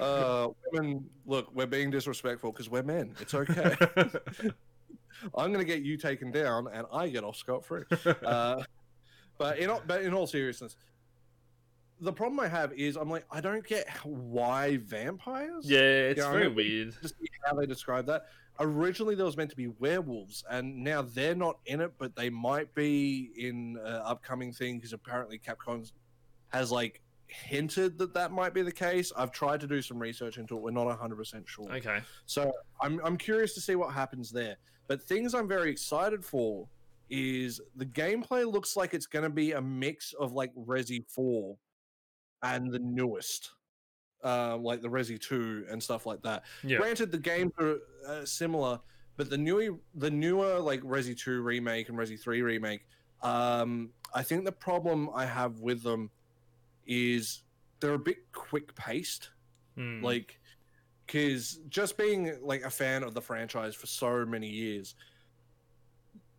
uh, women, look, we're being disrespectful because we're men. It's okay. [laughs] I'm gonna get you taken down, and I get off scot free. Uh, but in all, but in all seriousness, the problem I have is I'm like I don't get why vampires. yeah, it's Yeah, I very know. weird. Just how they describe that. Originally, there was meant to be werewolves, and now they're not in it, but they might be in uh, upcoming thing because apparently Capcom has like hinted that that might be the case. I've tried to do some research into it. We're not 100% sure. Okay. So I'm I'm curious to see what happens there. But things I'm very excited for is the gameplay looks like it's going to be a mix of like Resi 4 and the newest, um, like the Resi 2 and stuff like that. Yeah. Granted, the games are uh, similar, but the newer the newer like Resi 2 remake and Resi 3 remake, um, I think the problem I have with them is they're a bit quick paced. Hmm. Like, because just being like a fan of the franchise for so many years,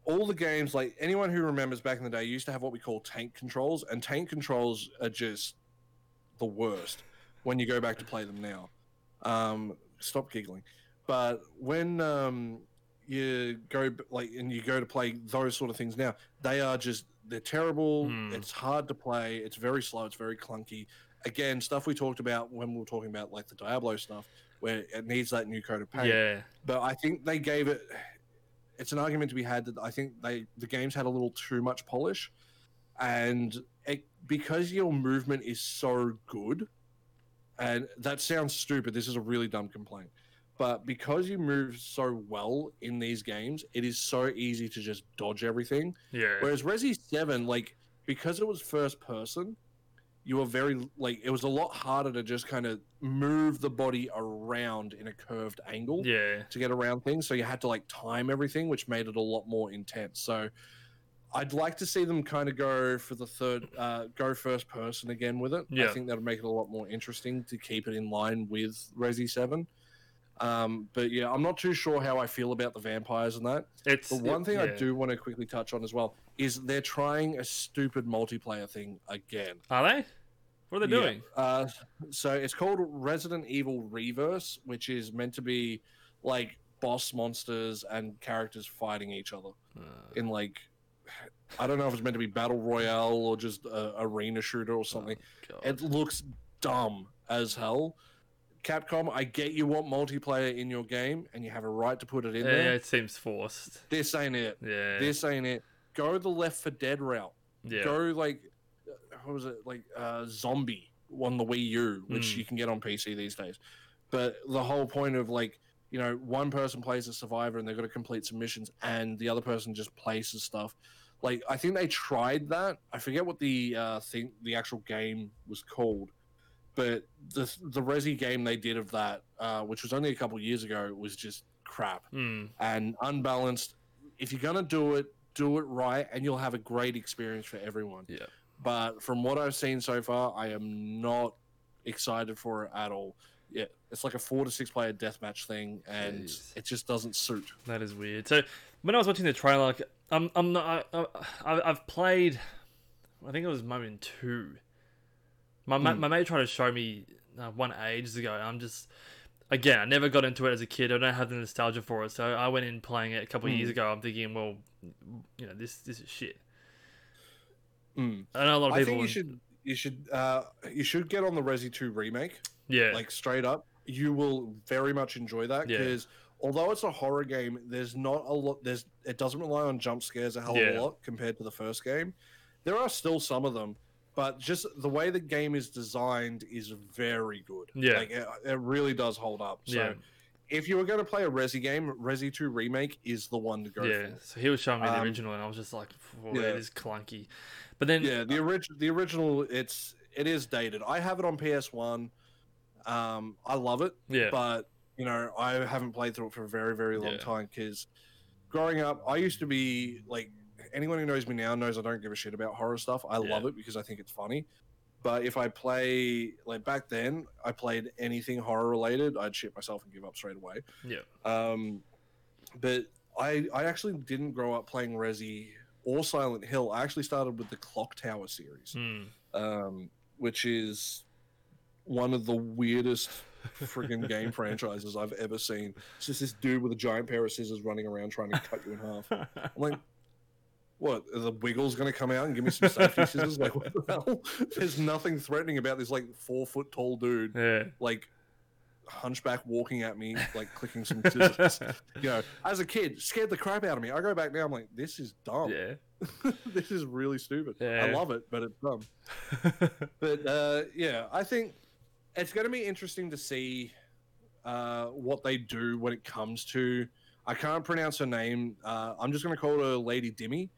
all the games, like anyone who remembers back in the day, used to have what we call tank controls, and tank controls are just the worst when you go back to play them now. Um, stop giggling. But when um, you go like and you go to play those sort of things now, they are just they're terrible. Hmm. It's hard to play. It's very slow. It's very clunky. Again, stuff we talked about when we were talking about like the Diablo stuff, where it needs that new coat of paint yeah, but I think they gave it. It's an argument to be had that I think they the games had a little too much polish, and it, because your movement is so good, and that sounds stupid. This is a really dumb complaint, but because you move so well in these games, it is so easy to just dodge everything. yeah, Whereas Resi Seven, like because it was first person, you were very like it was a lot harder to just kind of move the body around in a curved angle yeah. to get around things. So you had to like time everything, which made it a lot more intense. So I'd like to see them kind of go for the third, uh, go first person again with it. Yeah. I think that would make it a lot more interesting to keep it in line with Resi Seven. Um, but yeah, I'm not too sure how I feel about the vampires and that. It's the one it- thing I do want to quickly touch on as well is they're trying a stupid multiplayer thing again. Are they? What are they Yeah. doing? Uh, so it's called Resident Evil Re:Verse, which is meant to be like boss monsters and characters fighting each other Uh, in like I don't know if it's meant to be battle royale or just a arena shooter or something. God. It looks dumb as hell. Capcom, I get you want multiplayer in your game and you have a right to put it in yeah, there. Yeah, it seems forced. This ain't it. Yeah, This ain't it. Go the Left 4 Dead route. yeah, Go like, uh, what was it like? Uh, ZombiU on the Wii U, which Mm. you can get on PC these days. But the whole point of like, you know, one person plays a survivor and they've got to complete some missions, and the other person just places stuff. Like, I think they tried that. I forget what the uh, thing, the actual game was called, but the the Resi game they did of that, uh, which was only a couple years ago, was just crap Hmm. and unbalanced. If you're gonna do it, do it right, and you'll have a great experience for everyone. Yeah. But from what I've seen so far, I am not excited for it at all. Yeah, it's like a four to six player deathmatch thing, and Jeez. it just doesn't suit. That is weird. So when I was watching the trailer, like, I'm, I'm not, I, I, I've played, I think it was Moment Two. My ma- Hmm. my mate tried to show me uh, one ages ago. I'm just, again, I never got into it as a kid. I don't have the nostalgia for it. So I went in playing it a couple of Hmm. years ago. I'm thinking, well, you know, this this is shit. Mm. I know a lot of people. I think you should you should uh, you should get on the Resi Two remake. Yeah, like straight up you will very much enjoy that Yeah. because although it's a horror game there's not a lot there's it doesn't rely on jump scares a hell of Yeah. a lot compared to the first game there are still some of them but just the way the game is designed is very good Yeah. like it, it really does hold up so Yeah. if you were going to play a resi game resi 2 remake is the one to go yeah. for So he was showing me the Um, original, and I was just like, "Whoa, yeah. it is clunky. But then, yeah the original the original it's it is dated i have it on ps1 um i love it yeah, but you know i haven't played through it for a very very long Yeah. time because growing up i used to be like anyone who knows me now knows i don't give a shit about horror stuff. I love it because i think it's funny. But if i play like back then i played anything horror related i'd shit myself and give up straight away. Yeah, um but i i actually didn't grow up playing resi or silent hill. I actually started with the clock tower series. Hmm. um, which is one of the weirdest friggin' game franchises I've ever seen. It's just this dude with a giant pair of scissors running around trying to cut you in half. I'm like, what? Are the Wiggles going to come out and give me some safety [laughs] scissors? Like, what the hell? There's nothing threatening about this like four foot tall dude, yeah. like hunchback walking at me, like clicking some scissors. [laughs] you know, as a kid, scared the crap out of me. I go back now, I'm like, this is dumb. yeah. [laughs] this is really stupid. Yeah. I love it, but it's dumb. But uh, yeah, I think it's going to be interesting to see uh, what they do when it comes to. I can't pronounce her name. Uh, I'm just going to call her Lady Dimmy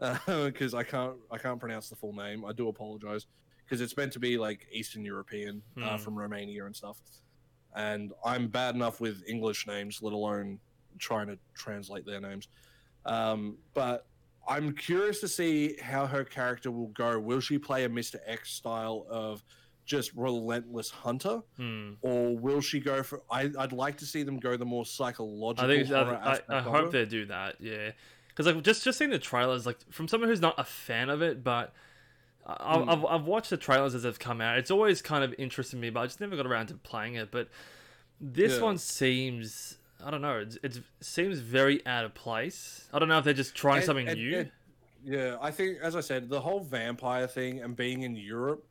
[laughs] because I can't. I can't pronounce the full name. I do apologize because it's meant to be like Eastern European uh, Hmm. from Romania and stuff. And I'm bad enough with English names, let alone trying to translate their names. Um, but I'm curious to see how her character will go. Will she play a Mr. X style of just relentless hunter, Hmm. or will she go for? I, I'd like to see them go the more psychological. I think I, I, I hope they do that. Yeah, because like just just seeing the trailers, like from someone who's not a fan of it, but I, Hmm. I've I've watched the trailers as they've come out. It's always kind of interested me, but I just never got around to playing it. But this Yeah. one seems. I don't know. It's, it seems very out of place. I don't know if they're just trying And- something and- new. and- yeah, I think, as I said, the whole vampire thing and being in Europe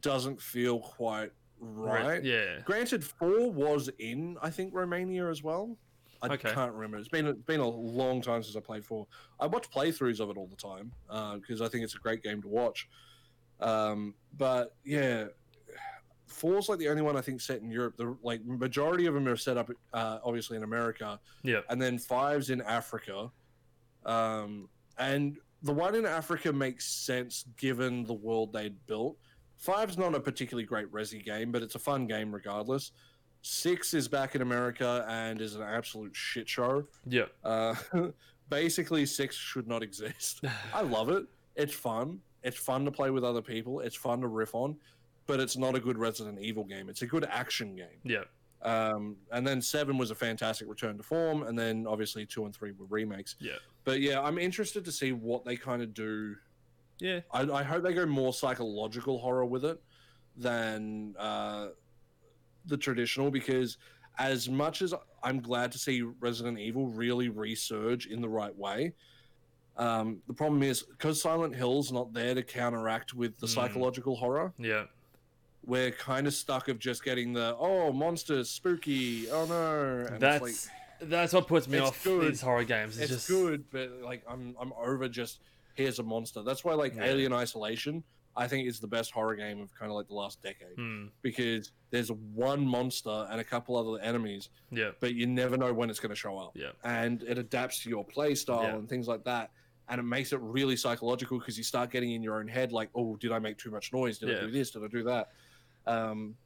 doesn't feel quite right. Yeah. Granted, four was in, I think, Romania as well. I Okay. can't remember. It's been a, been a long time since I played four. I watch playthroughs of it all the time because I think it's a great game to watch. Um, but yeah, four's like the only one I think set in Europe. The like majority of them are set up, uh, obviously in America, Yeah. and then five's in Africa. Um, and the one in Africa makes sense given the world they'd built. Five's not a particularly great Resi game, but it's a fun game regardless. Six is back in America and is an absolute shit show. Yeah. Uh, [laughs] basically, six should not exist. [laughs] I love it. It's fun. It's fun to play with other people. It's fun to riff on, but it's not a good Resident Evil game. It's a good action game. Yeah. Um, and then seven was a fantastic return to form, and then obviously two and three were remakes. Yeah. But yeah, I'm interested to see what they kind of do. Yeah. I, I hope they go more psychological horror with it than uh, the traditional, because as much as I'm glad to see Resident Evil really resurge in the right way, um, the problem is because Silent Hill's not there to counteract with the Mm. psychological horror Yeah. we're kind of stuck of just getting the oh monsters spooky oh no and That's like that's what puts me off good. these horror games. It's, it's just good but like i'm i'm over just here's a monster that's why like Yeah. alien isolation i think is the best horror game of kind of like the last decade Hmm. because there's one monster and a couple other enemies Yeah. but you never know when it's going to show up Yeah. and it adapts to your play style Yeah. and things like that and it makes it really psychological because you start getting in your own head like oh did i make too much noise did Yeah. i do this did i do that um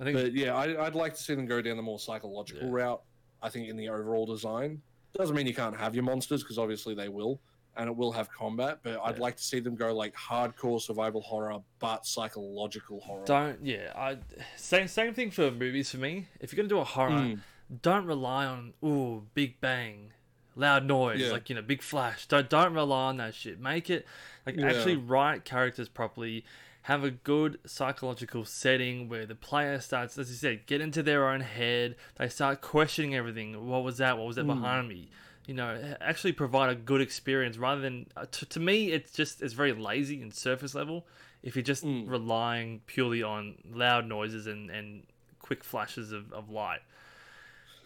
I think but yeah, I, I'd like to see them go down the more psychological route. I think in the overall design doesn't mean you can't have your monsters because obviously they will, and it will have combat. But I'd Yeah. like to see them go like hardcore survival horror, but psychological horror. don't yeah. I same same thing for movies for me. If you're gonna do a horror, Mm. don't rely on ooh big bang, loud noise, Yeah. like you know big flash. Don't don't rely on that shit. Make it like Yeah. actually write characters properly. Have a good psychological setting where the player starts, as you said, get into their own head. They start questioning everything. What was that? What was that Mm. behind me? You know, actually provide a good experience rather than uh, to, to me. It's just it's very lazy and surface level. If you're just Mm. relying purely on loud noises and, and quick flashes of, of light.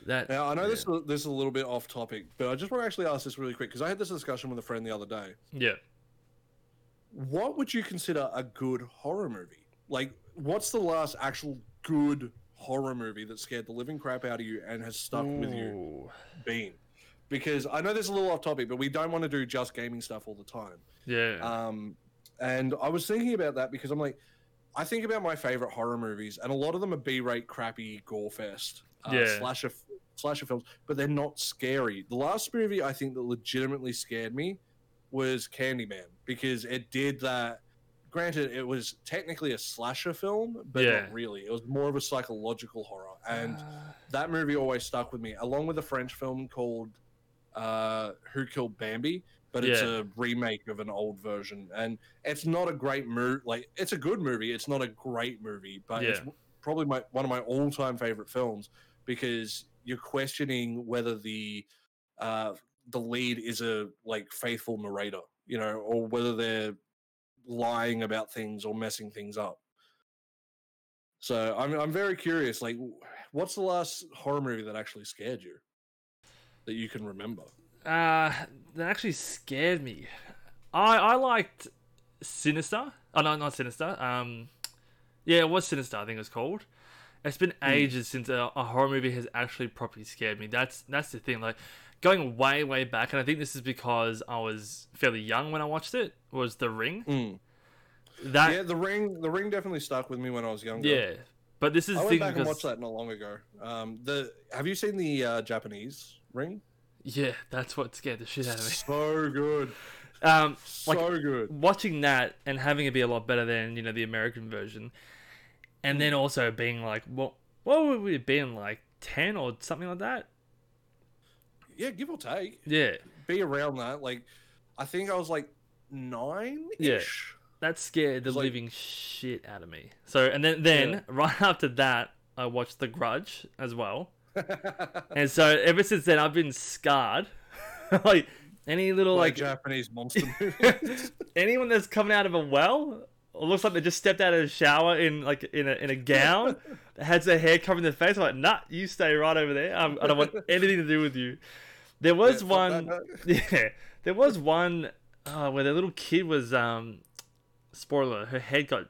That Now I know yeah. this this is a little bit off topic, but I just want to actually ask this really quick because I had this discussion with a friend the other day. Yeah. What would you consider a good horror movie? Like, what's the last actual good horror movie that scared the living crap out of you and has stuck with you? Ooh. been because I know there's a little off topic, but we don't want to do just gaming stuff all the time. Yeah. Um, and I was thinking about that because I'm like, I think about my favorite horror movies, and a lot of them are B-rate, crappy gore fest, uh, Yeah. slasher slasher films, but they're not scary. The last movie I think that legitimately scared me was Candyman because it did that. Granted, it was technically a slasher film, but Yeah. not really. It was more of a psychological horror, and Uh, that movie always stuck with me, along with a French film called uh, Who Killed Bambi, but it's Yeah. a remake of an old version, and it's not a great movie. Like it's a good movie, it's not a great movie, but it's probably my one of my all-time favorite films because you're questioning whether the uh, the lead is a like faithful narrator, you know, or whether they're lying about things or messing things up. So I'm I'm very curious. Like, what's the last horror movie that actually scared you that you can remember? uh, that actually scared me. I I liked Sinister. Oh no, not Sinister. Um, yeah, it was Sinister. I think it was called. It's been Hmm. ages since a, a horror movie has actually properly scared me. That's that's the thing. Like going way way back, and I think this is because I was fairly young when I watched it. Was The Ring? Mm. That yeah, the ring. The ring definitely stuck with me when I was younger. yeah. But this is I the went thing back and watched that not long ago. Um, the have you seen the uh, Japanese ring? yeah, that's what scared the shit out of me. So good, Um, so Like- good. watching that and having it be a lot better than you know the American version, and then also being like, what what would we have been like ten or something like that? Yeah, give or take. Yeah, Be around that. Like, I think I was like nine ish. that scared the like- living shit out of me. So and then then Yeah. right [laughs] after that, I watched The Grudge as well, and so ever since then I've been scarred. [laughs] like any little like like Japanese monster [laughs] movies. anyone that's coming out of a well or looks like they just stepped out of a shower in like in a in a gown that [laughs] has their hair covering their face. I'm like, nah, you stay right over there. Um, I don't want anything to do with you. There was fuck one, yeah, there was one uh, where the little kid was um, spoiler, her head got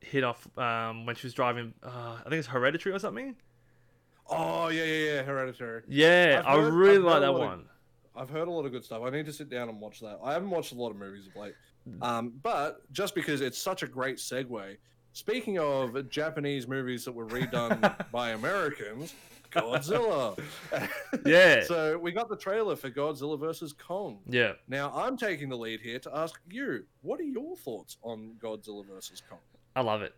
hit off um, when she was driving. Uh, I think it's Hereditary or something. Oh yeah, yeah, yeah. Hereditary. Yeah, I've I heard- really I've like heard a that lot of- one. I've heard a lot of good stuff. I need to sit down and watch that. I haven't watched a lot of movies of late. Um, but just because it's such a great segue, speaking of Japanese movies that were redone [laughs] by Americans, Godzilla. [laughs] Yeah. so we got the trailer for Godzilla versus Kong. Yeah. Now I'm taking the lead here to ask you, what are your thoughts on Godzilla versus Kong? I love it.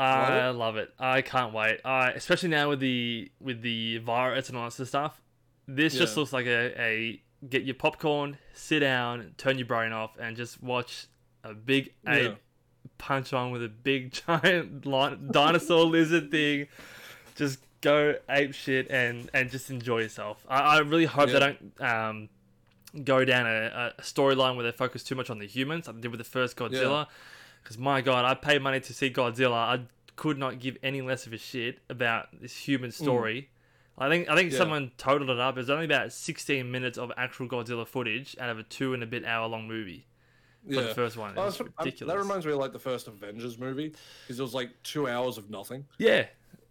Love I love it. I can't wait. I especially now with the with the virus and all that sort of stuff. This just looks like a, a get your popcorn, sit down, turn your brain off, and just watch a big ape Yeah. punch on with a big [laughs] giant dinosaur lizard thing. Just go ape shit and and just enjoy yourself. I, I really hope Yeah. they don't um go down a, a storyline where they focus too much on the humans, like they did with the first Godzilla. Because my god, I paid money to see Godzilla. I could not give any less of a shit about this human mm. story. I think I think Yeah. someone totaled it up. There's only about 16 minutes of actual Godzilla footage out of a two and a bit hour long movie for the first one. Oh, was that's- I'm- ridiculous. that reminds me of like the first Avengers movie because it was like two hours of nothing. yeah,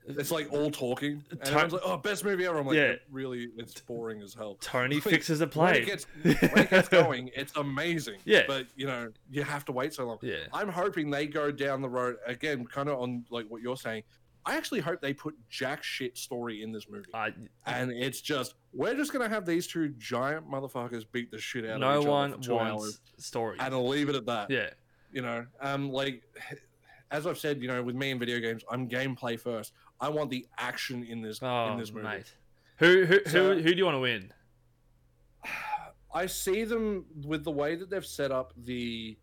It's like all talking, and Ton- everyone's like, "Oh, best movie ever." I'm like, Yeah. Really, it's boring as hell." Tony fixes a When plane. it gets when it gets [laughs] going, it's amazing. Yeah. but you know, you have to wait so long. yeah, I'm hoping they go down the road again, kind of on like what you're saying. I actually hope they put jack shit story in this movie, I, and it's just we're just gonna have these two giant motherfuckers beat the shit out no of each one other for two wants hours, stories. and I'll leave it at that. Yeah, You know, um, like as I've said, you know, with me in video games, I'm gameplay first. I want the action in this oh in this movie. mate, who who So- who who do you want to win? I see them with the way that they've set up the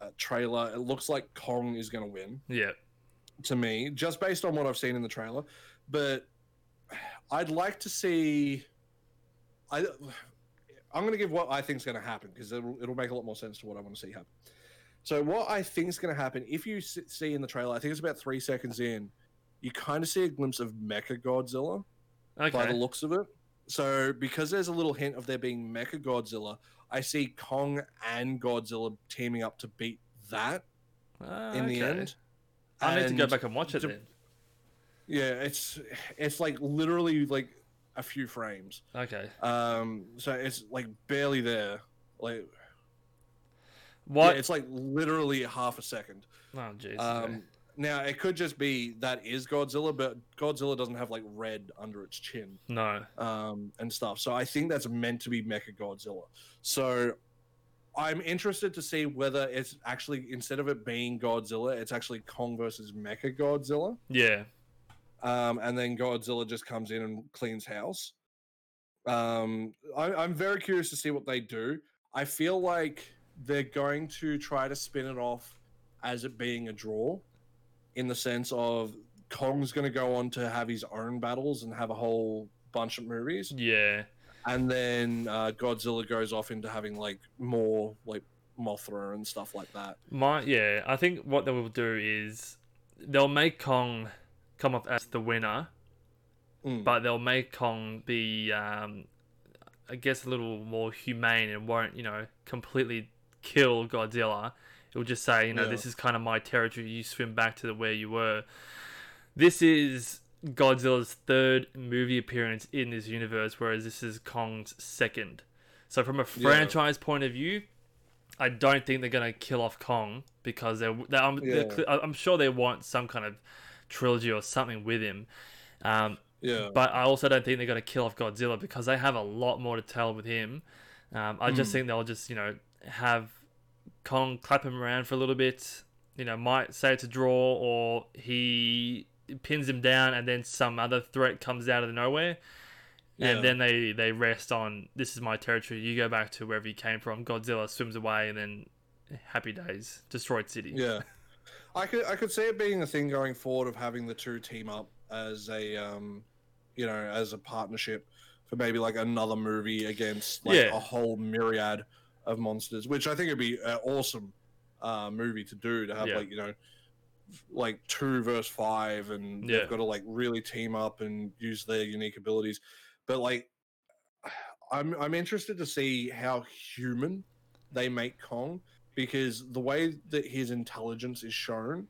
uh, trailer. It looks like Kong is going to win Yeah, to me, just based on what I've seen in the trailer. But I'd like to see. I I'm going to give what I think is going to happen because it'll, it'll make a lot more sense to what I want to see happen. So what I think is going to happen, if you see in the trailer, I think it's about three seconds in, you kind of see a glimpse of Mecha Godzilla by the looks of it. So because there's a little hint of there being Mecha Godzilla, I see Kong and Godzilla teaming up to beat that Ah, in the end. I need to go back and watch it to- then. Yeah, it's it's like literally like a few frames. Okay, Um, so it's like barely there. Like what? yeah, it's like literally half a second. oh jeez. Um, okay. Now it could just be that is Godzilla, but Godzilla doesn't have like red under its chin. no. um, and stuff. So I think that's meant to be Mecha Godzilla. So I'm interested to see whether it's actually instead of it being Godzilla, it's actually Kong versus Mecha Godzilla, Yeah. um, and then Godzilla just comes in and cleans house. Um, I, I'm very curious to see what they do. I feel like they're going to try to spin it off as it being a draw, in the sense of Kong's going to go on to have his own battles and have a whole bunch of movies Yeah. and then uh, Godzilla goes off into having like more like Mothra and stuff like that. My yeah, I think what they will do is they'll make Kong come off as the winner, Mm. but they'll make Kong be, um, I guess, a little more humane and won't you know completely kill Godzilla. It will just say, you know, Yeah. this is kind of my territory. You swim back to the where you were. This is Godzilla's third movie appearance in this universe, whereas this is Kong's second. So from a Yeah. franchise point of view, I don't think they're gonna kill off Kong because they're, they're, I'm, they're I'm sure they want some kind of trilogy or something with him. Um, Yeah, but I also don't think they're gonna kill off Godzilla because they have a lot more to tell with him. Um, I just Mm. think they'll just you know have Kong clap him around for a little bit, you know, might say it's a draw or he pins him down and then some other threat comes out of nowhere. Yeah. And then they, they rest on this is my territory. You go back to wherever you came from. Godzilla swims away, and then happy days, destroyed city. Yeah, I could I could see it being a thing going forward of having the two team up as a um, you know, as a partnership for maybe like another movie against like Yeah. a whole myriad of monsters, which I think would be an awesome uh, movie to do to have Yeah. like you know like two versus five and Yeah. they've got to like really team up and use their unique abilities but like i'm i'm interested to see how human they make kong because the way that his intelligence is shown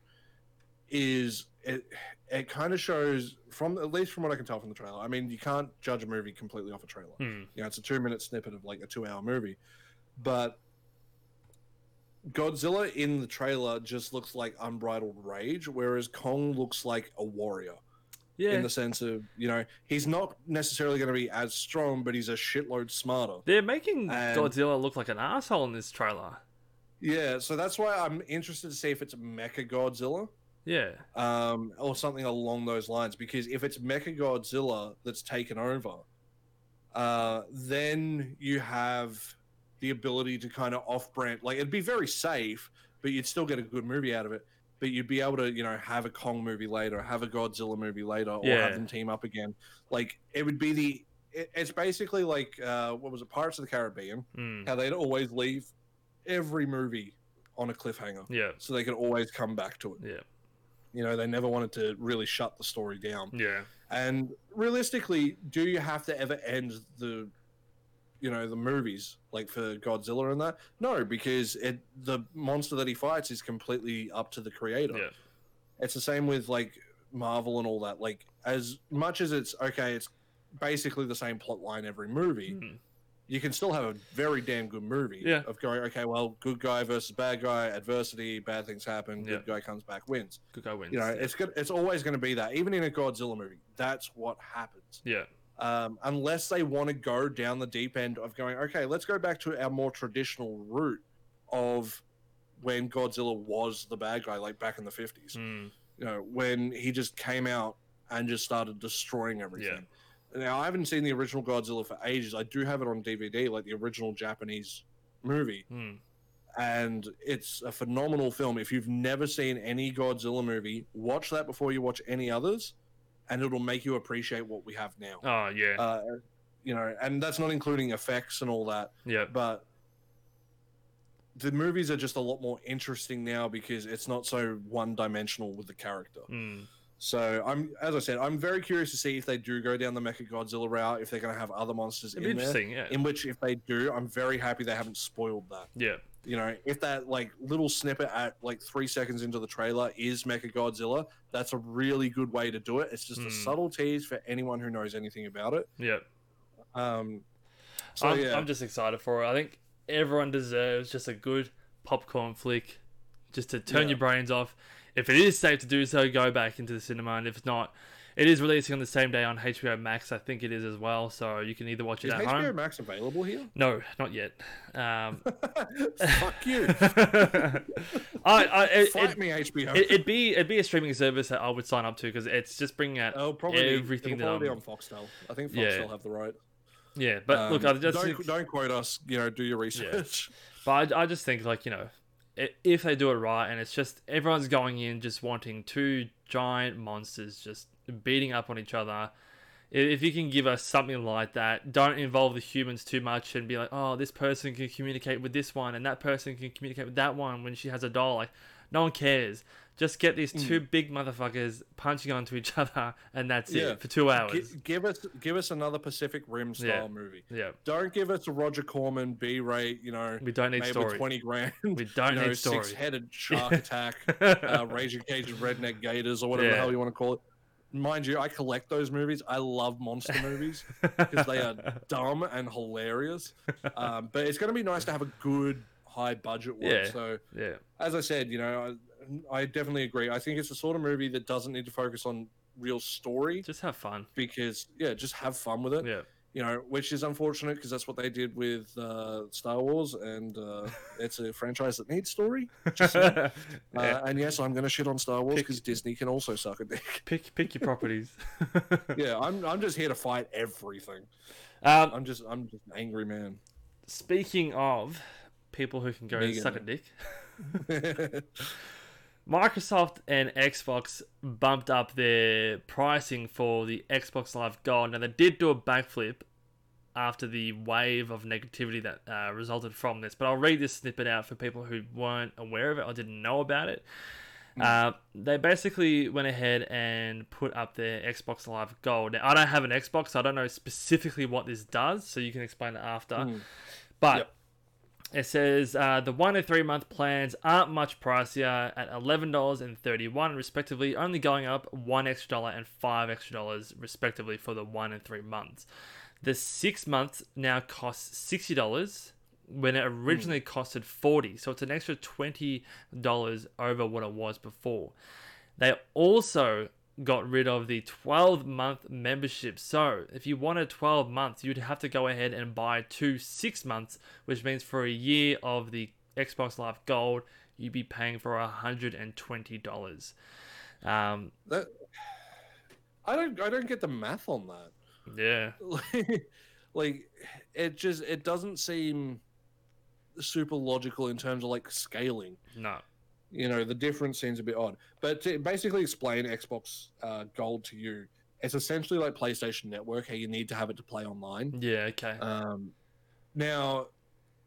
is it it kind of shows from at least from what i can tell from the trailer i mean you can't judge a movie completely off a trailer Hmm. you know, it's a two minute snippet of like a two hour movie. But Godzilla in the trailer just looks like unbridled rage, whereas Kong looks like a warrior Yeah. in the sense of, you know, he's not necessarily going to be as strong, but he's a shitload smarter. They're making And- Godzilla look like an asshole in this trailer. Yeah, so that's why I'm interested to see if it's Mecha Godzilla Yeah. um, or something along those lines. Because if it's Mecha Godzilla that's taken over, uh, then you have the ability to kind of off-brand. Like it'd be very safe, but you'd still get a good movie out of it. But you'd be able to, you know, have a Kong movie later, have a Godzilla movie later, or Yeah. have them team up again. Like it would be the. It, it's basically like uh, what was it, Pirates of the Caribbean? Mm. How they'd always leave every movie on a cliffhanger, Yeah. so they could always come back to it. Yeah. You know, they never wanted to really shut the story down. Yeah. And realistically, do you have to ever end the, you know, the movies like for Godzilla and that? No, because it the monster that he fights is completely up to the creator. Yeah. It's the same with like Marvel and all that. Like as much as it's okay, it's basically the same plot line every movie. Mm. You can still have a very damn good movie Yeah. of going, okay, well, good guy versus bad guy, adversity, bad things happen, Yeah. good guy comes back, wins. Good guy wins. You know, yeah. it's good. It's always going to be that. Even in a Godzilla movie, that's what happens. yeah. Um, unless they want to go down the deep end of going, okay, let's go back to our more traditional route of when Godzilla was the bad guy, like back in the fifties. Mm. You know, when he just came out and just started destroying everything. Now, I haven't seen the original Godzilla for ages. I do have it on DVD, like the original Japanese movie Mm. and it's a phenomenal film. If you've never seen any Godzilla movie, watch that before you watch any others, and it'll make you appreciate what we have now. Oh yeah. Uh, you know, and that's not including effects and all that, yeah. but the movies are just a lot more interesting now because it's not so one-dimensional with the character. Mm. So I'm, as I said, I'm very curious to see if they do go down the Mecha Godzilla route, if they're going to have other monsters It'd be in there. interesting. Yeah. In which, if they do, I'm very happy they haven't spoiled that yeah. you know, if that like little snippet at like three seconds into the trailer is Mecha Godzilla, that's a really good way to do it. It's just a Hmm. subtle tease for anyone who knows anything about it. Yeah. Um, so I'm, yeah, I'm just excited for it. I think everyone deserves just a good popcorn flick, just to turn Yeah. your brains off. If it is safe to do so, go back into the cinema, and if it's not, it is releasing on the same day on HBO Max. I think it is as well, so you can either watch it is at HBO home. HBO Max available here? No, not yet. Um, [laughs] Fuck you! [laughs] I, I, it, Fight it, me, HBO. it, it'd be it'd be a streaming service that I would sign up to because it's just bringing out oh, probably everything it'll that probably be I'm- on Foxtel. I think Yeah. Foxtel have the right. yeah. But look, Um, I just don't don't quote us. You know, do your research. Yeah. But I, I just think like you know, if they do it right, and it's just everyone's going in just wanting two giant monsters just beating up on each other. If you can give us something like that, don't involve the humans too much and be like, oh, this person can communicate with this one and that person can communicate with that one when she has a doll. Like, no one cares. Just get these Mm. two big motherfuckers punching onto each other, and that's Yeah. it for two hours. Gi- give us give us another Pacific Rim style Yeah. movie. yeah, Don't give us a Roger Corman B rate. You know, we don't need made story. twenty grand. We don't you know, need story. six-headed [laughs] shark attack, uh, raging cage of redneck gators, or whatever the hell you want to call it. Mind you, I collect those movies. I love monster movies because they are [laughs] dumb and hilarious. Um, but it's going to be nice to have a good high budget one. Yeah. So, yeah, as I said, you know, I, definitely agree. I think it's the sort of movie that doesn't need to focus on real story just have fun. because, yeah, just have fun with it. Yeah, you know, which is unfortunate because that's what they did with uh, Star Wars, and uh, [laughs] it's a franchise that needs story. [laughs] Saying. Uh, and yes, I'm going to shit on Star Wars because Disney can also suck a dick. [laughs] pick pick your properties. yeah, I'm I'm just here to fight everything. um, I'm just I'm just an angry man. speaking of people who can go suck a dick, Microsoft and Xbox bumped up their pricing for the Xbox Live Gold. Now they did do a backflip after the wave of negativity that uh, resulted from this, but I'll read this snippet out for people who weren't aware of it or didn't know about it. Uh, they basically went ahead and put up their Xbox Live Gold. Now, I don't have an Xbox, so I don't know specifically what this does, so you can explain it after. Mm. But Yep. It says uh, the one and three month plans aren't much pricier at eleven dollars and thirty one respectively, only going up one extra dollar and five extra dollars respectively for the one and three months. The six months now costs sixty dollars when it originally costed forty, so it's an extra twenty dollars over what it was before. They also got rid of the 12 month membership. So, if you wanted 12 months, you'd have to go ahead and buy two six months, which means for a year of the Xbox Live Gold, you'd be paying for $120. Um, That I don't I don't get the math on that. yeah. like, [laughs] like it just it doesn't seem super logical in terms of like scaling No. You know the difference seems a bit odd. But to basically explain xbox uh, gold to you it's essentially like playstation network how you need to have it to play online. Yeah, okay. um, now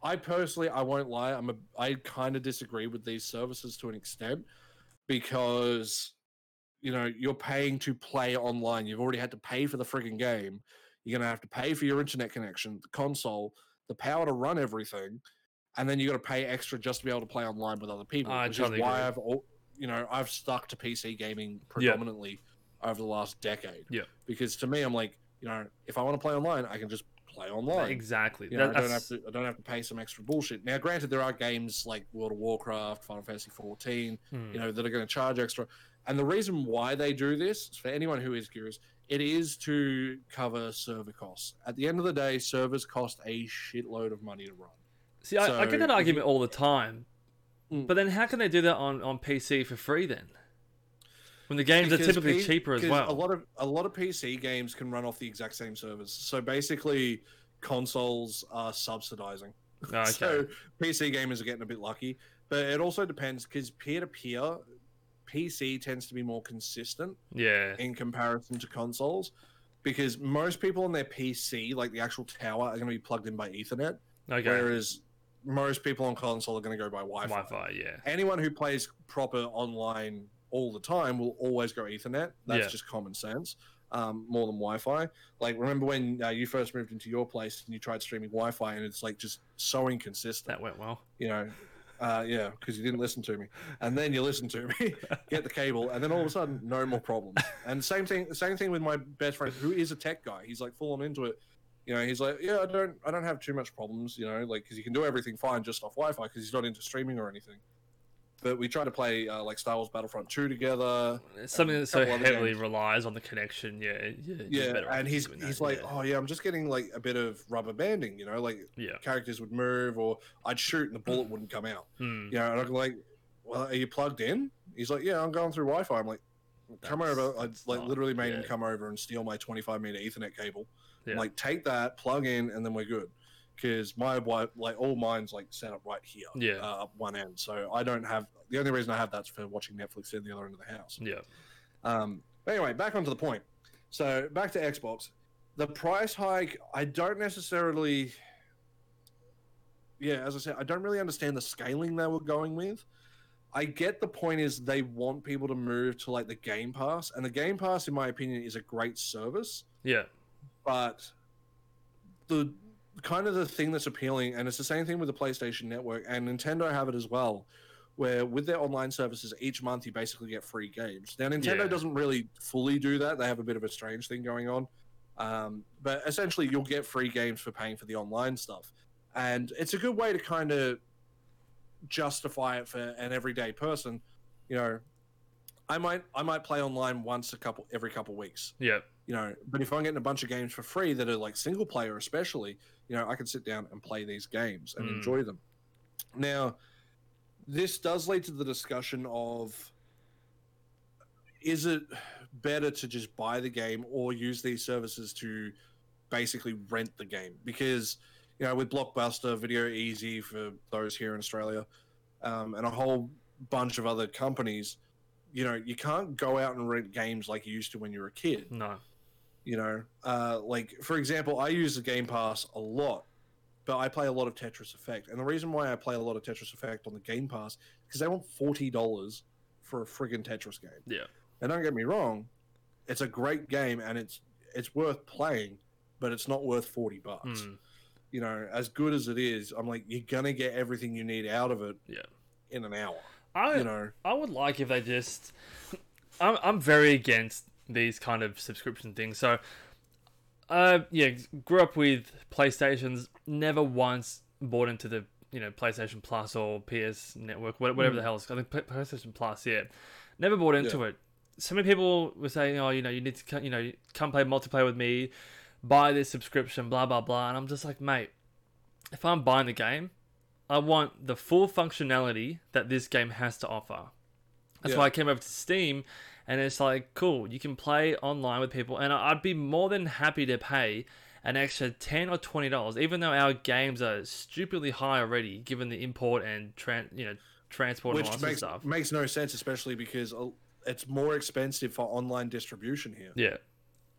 i personally i won't lie i'm a i kind of disagree with these services to an extent because you know you're paying to play online. You've already had to pay for the frigging game. You're going to have to pay for your internet connection the console the power to run everything and then you got to pay extra just to be able to play online with other people I which totally is why agree. i've al- you know i've stuck to pc gaming predominantly over the last decade Yeah. because to me i'm like you know if i want to play online i can just play online exactly. you know, I don't have to. I don't have to pay some extra bullshit. Now, granted, there are games like World of Warcraft, Final Fantasy XIV, hmm. you know, that are going to charge extra. And the reason why they do this, for anyone who is curious, it is to cover server costs. At the end of the day, servers cost a shitload of money to run. See, I, I get that argument all the time. Mm. But then how can they do that on, on PC for free then? When the games are typically P- cheaper as well. A lot of a lot of PC games can run off the exact same servers. So basically, consoles are subsidizing. Oh, [laughs] okay. So PC gamers are getting a bit lucky, but it also depends because peer to peer, PC tends to be more consistent yeah. in comparison to consoles, because most people on their PC, like the actual tower, are going to be plugged in by Ethernet, Okay. whereas most people on console are going to go by Wi-Fi. Wi-Fi, yeah. Anyone who plays proper online all the time will always go Ethernet. That's Yeah. just common sense. Um, more than Wi-Fi. Like remember when uh, you first moved into your place and you tried streaming Wi-Fi and it's like just so inconsistent That went well. you know, uh, yeah, because you didn't listen to me, and then you listen to me, [laughs] get the cable, and then all of a sudden, no more problems. And same thing, same thing with my best friend, who is a tech guy. He's like full on into it. You know, he's like, yeah, I don't, I don't have too much problems. You know, like because you can do everything fine just off Wi-Fi because he's not into streaming or anything. But we try to play uh, like Star Wars Battlefront 2 together. It's something that so heavily games. relies on the connection. Yeah. Yeah. Yeah, and he's doing that, he's like, yeah. oh yeah, I'm just getting like a bit of rubber banding. You know, like yeah. characters would move, or I'd shoot and the bullet wouldn't come out. Hmm. Yeah, and I'm like, well, are you plugged in? He's like, yeah, I'm going through Wi-Fi. I'm like, come That's- over. I like not- literally made him come over and steal my 25 meter Ethernet cable. Yeah. like, take that, plug in, and then we're good. Because my wi like all mine's like set up right here, Yeah. uh, up one end. So I don't have the only reason I have that's for watching Netflix in the other end of the house. Yeah. Um, anyway, back onto the point. So back to Xbox. The price hike, I don't necessarily. Yeah, as I said, I don't really understand the scaling they were going with. I get the point is they want people to move to like the Game Pass, and the Game Pass, in my opinion, is a great service. Yeah. But the kind of the thing that's appealing, and it's the same thing with the PlayStation Network and Nintendo have it as well, where with their online services, each month you basically get free games. Now Nintendo Yeah. doesn't really fully do that; they have a bit of a strange thing going on. Um, but essentially, you'll get free games for paying for the online stuff, and it's a good way to kind of justify it for an everyday person. You know, I might I might play online once a couple every couple weeks Yeah. You know, but if I'm getting a bunch of games for free that are like single player, especially, you know, I can sit down and play these games and Mm. enjoy them. Now, this does lead to the discussion of is it better to just buy the game or use these services to basically rent the game? Because, you know, with Blockbuster, Video Ezy for those here in Australia, um, and a whole bunch of other companies, you know, you can't go out and rent games like you used to when you were a kid. No. You know, uh, like for example, I use the Game Pass a lot, but I play a lot of Tetris Effect, and the reason why I play a lot of Tetris Effect on the Game Pass is because they want forty dollars for a friggin' Tetris game. Yeah. And don't get me wrong, it's a great game and it's it's worth playing, but it's not worth forty bucks. Mm. You know, as good as it is, I'm like, you're gonna get everything you need out of it Yeah. in an hour. I You know, I would like if they just. [laughs] I'm I'm very against these kind of subscription things. So, uh, yeah, grew up with PlayStations. Never once bought into the you know PlayStation Plus or PS Network, whatever Mm. the hell. It's, I think PlayStation Plus. Yeah, never bought into it. So many people were saying, "Oh, you know, you need to you know come play multiplayer with me, buy this subscription, blah blah blah." And I'm just like, mate, if I'm buying the game, I want the full functionality that this game has to offer. That's Yeah. why I came over to Steam, and it's like, cool, you can play online with people, and I'd be more than happy to pay an extra ten or twenty dollars, even though our games are stupidly high already, given the import and tran- you know transport and which that makes stuff. makes no sense, especially because uh, it's more expensive for online distribution here. Yeah,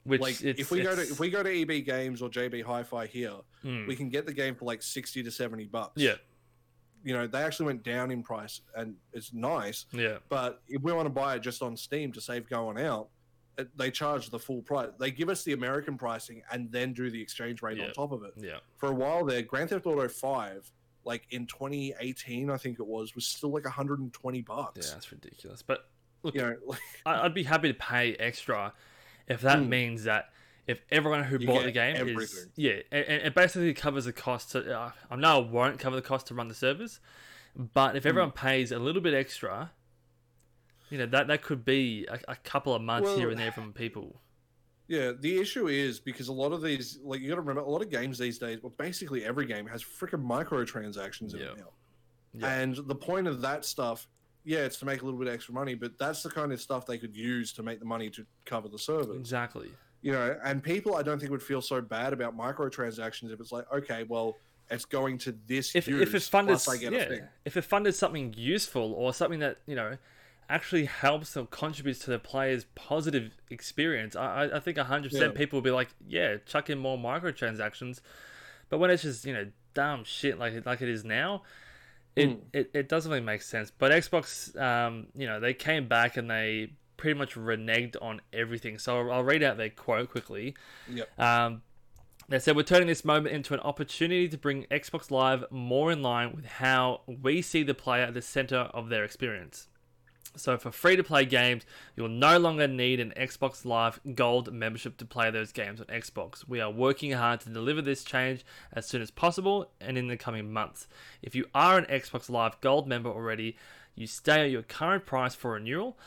which like if we go to if we go to EB Games or JB Hi-Fi here, Mm. we can get the game for like sixty to seventy bucks. yeah, you know they actually went down in price, and it's nice. yeah, But if we want to buy it just on Steam to save going out, it, they charge the full price. They give us the American pricing and then do the exchange rate Yeah. on top of it. yeah, For a while there, Grand Theft Auto Five, like in 2018, I think it was, was still like 120 bucks. yeah. That's ridiculous. But look, You know, [laughs] like, I'd be happy to pay extra if that Mm. means that if everyone who You bought the game is yeah, and and it basically covers the cost. To, uh, I know it won't cover the cost to run the servers, but if everyone Mm. pays a little bit extra, you know that that could be a, a couple of months here and there from people. Yeah, the issue is because a lot of these, like you got to remember, a lot of games these days, well, basically every game has freaking microtransactions in Yeah. it now. Yeah. And the point of that stuff, yeah, it's to make a little bit extra money, but that's the kind of stuff they could use to make the money to cover the servers. Exactly. You know, and people I don't think would feel so bad about microtransactions if it's like, okay, well, it's going to this If use, if it funded plus I get a yeah, if it funded something useful or something that you know actually helps or contributes to the player's positive experience, I I- think hundred percent Yeah. people will be like, yeah, chuck in more microtransactions. But when it's just you know dumb shit like like it is now, it Mm. it, it doesn't really make sense. But Xbox, um, you know, they came back and they pretty much reneged on everything. So I'll, I'll read out their quote quickly. Yep. Um, they said, We're turning this moment into an opportunity to bring Xbox Live more in line with how we see the player at the center of their experience. So, for free to play games, you'll no longer need an Xbox Live Gold membership to play those games on Xbox. We are working hard to deliver this change as soon as possible and in the coming months. If you are an Xbox Live Gold member already, you stay at your current price for renewal.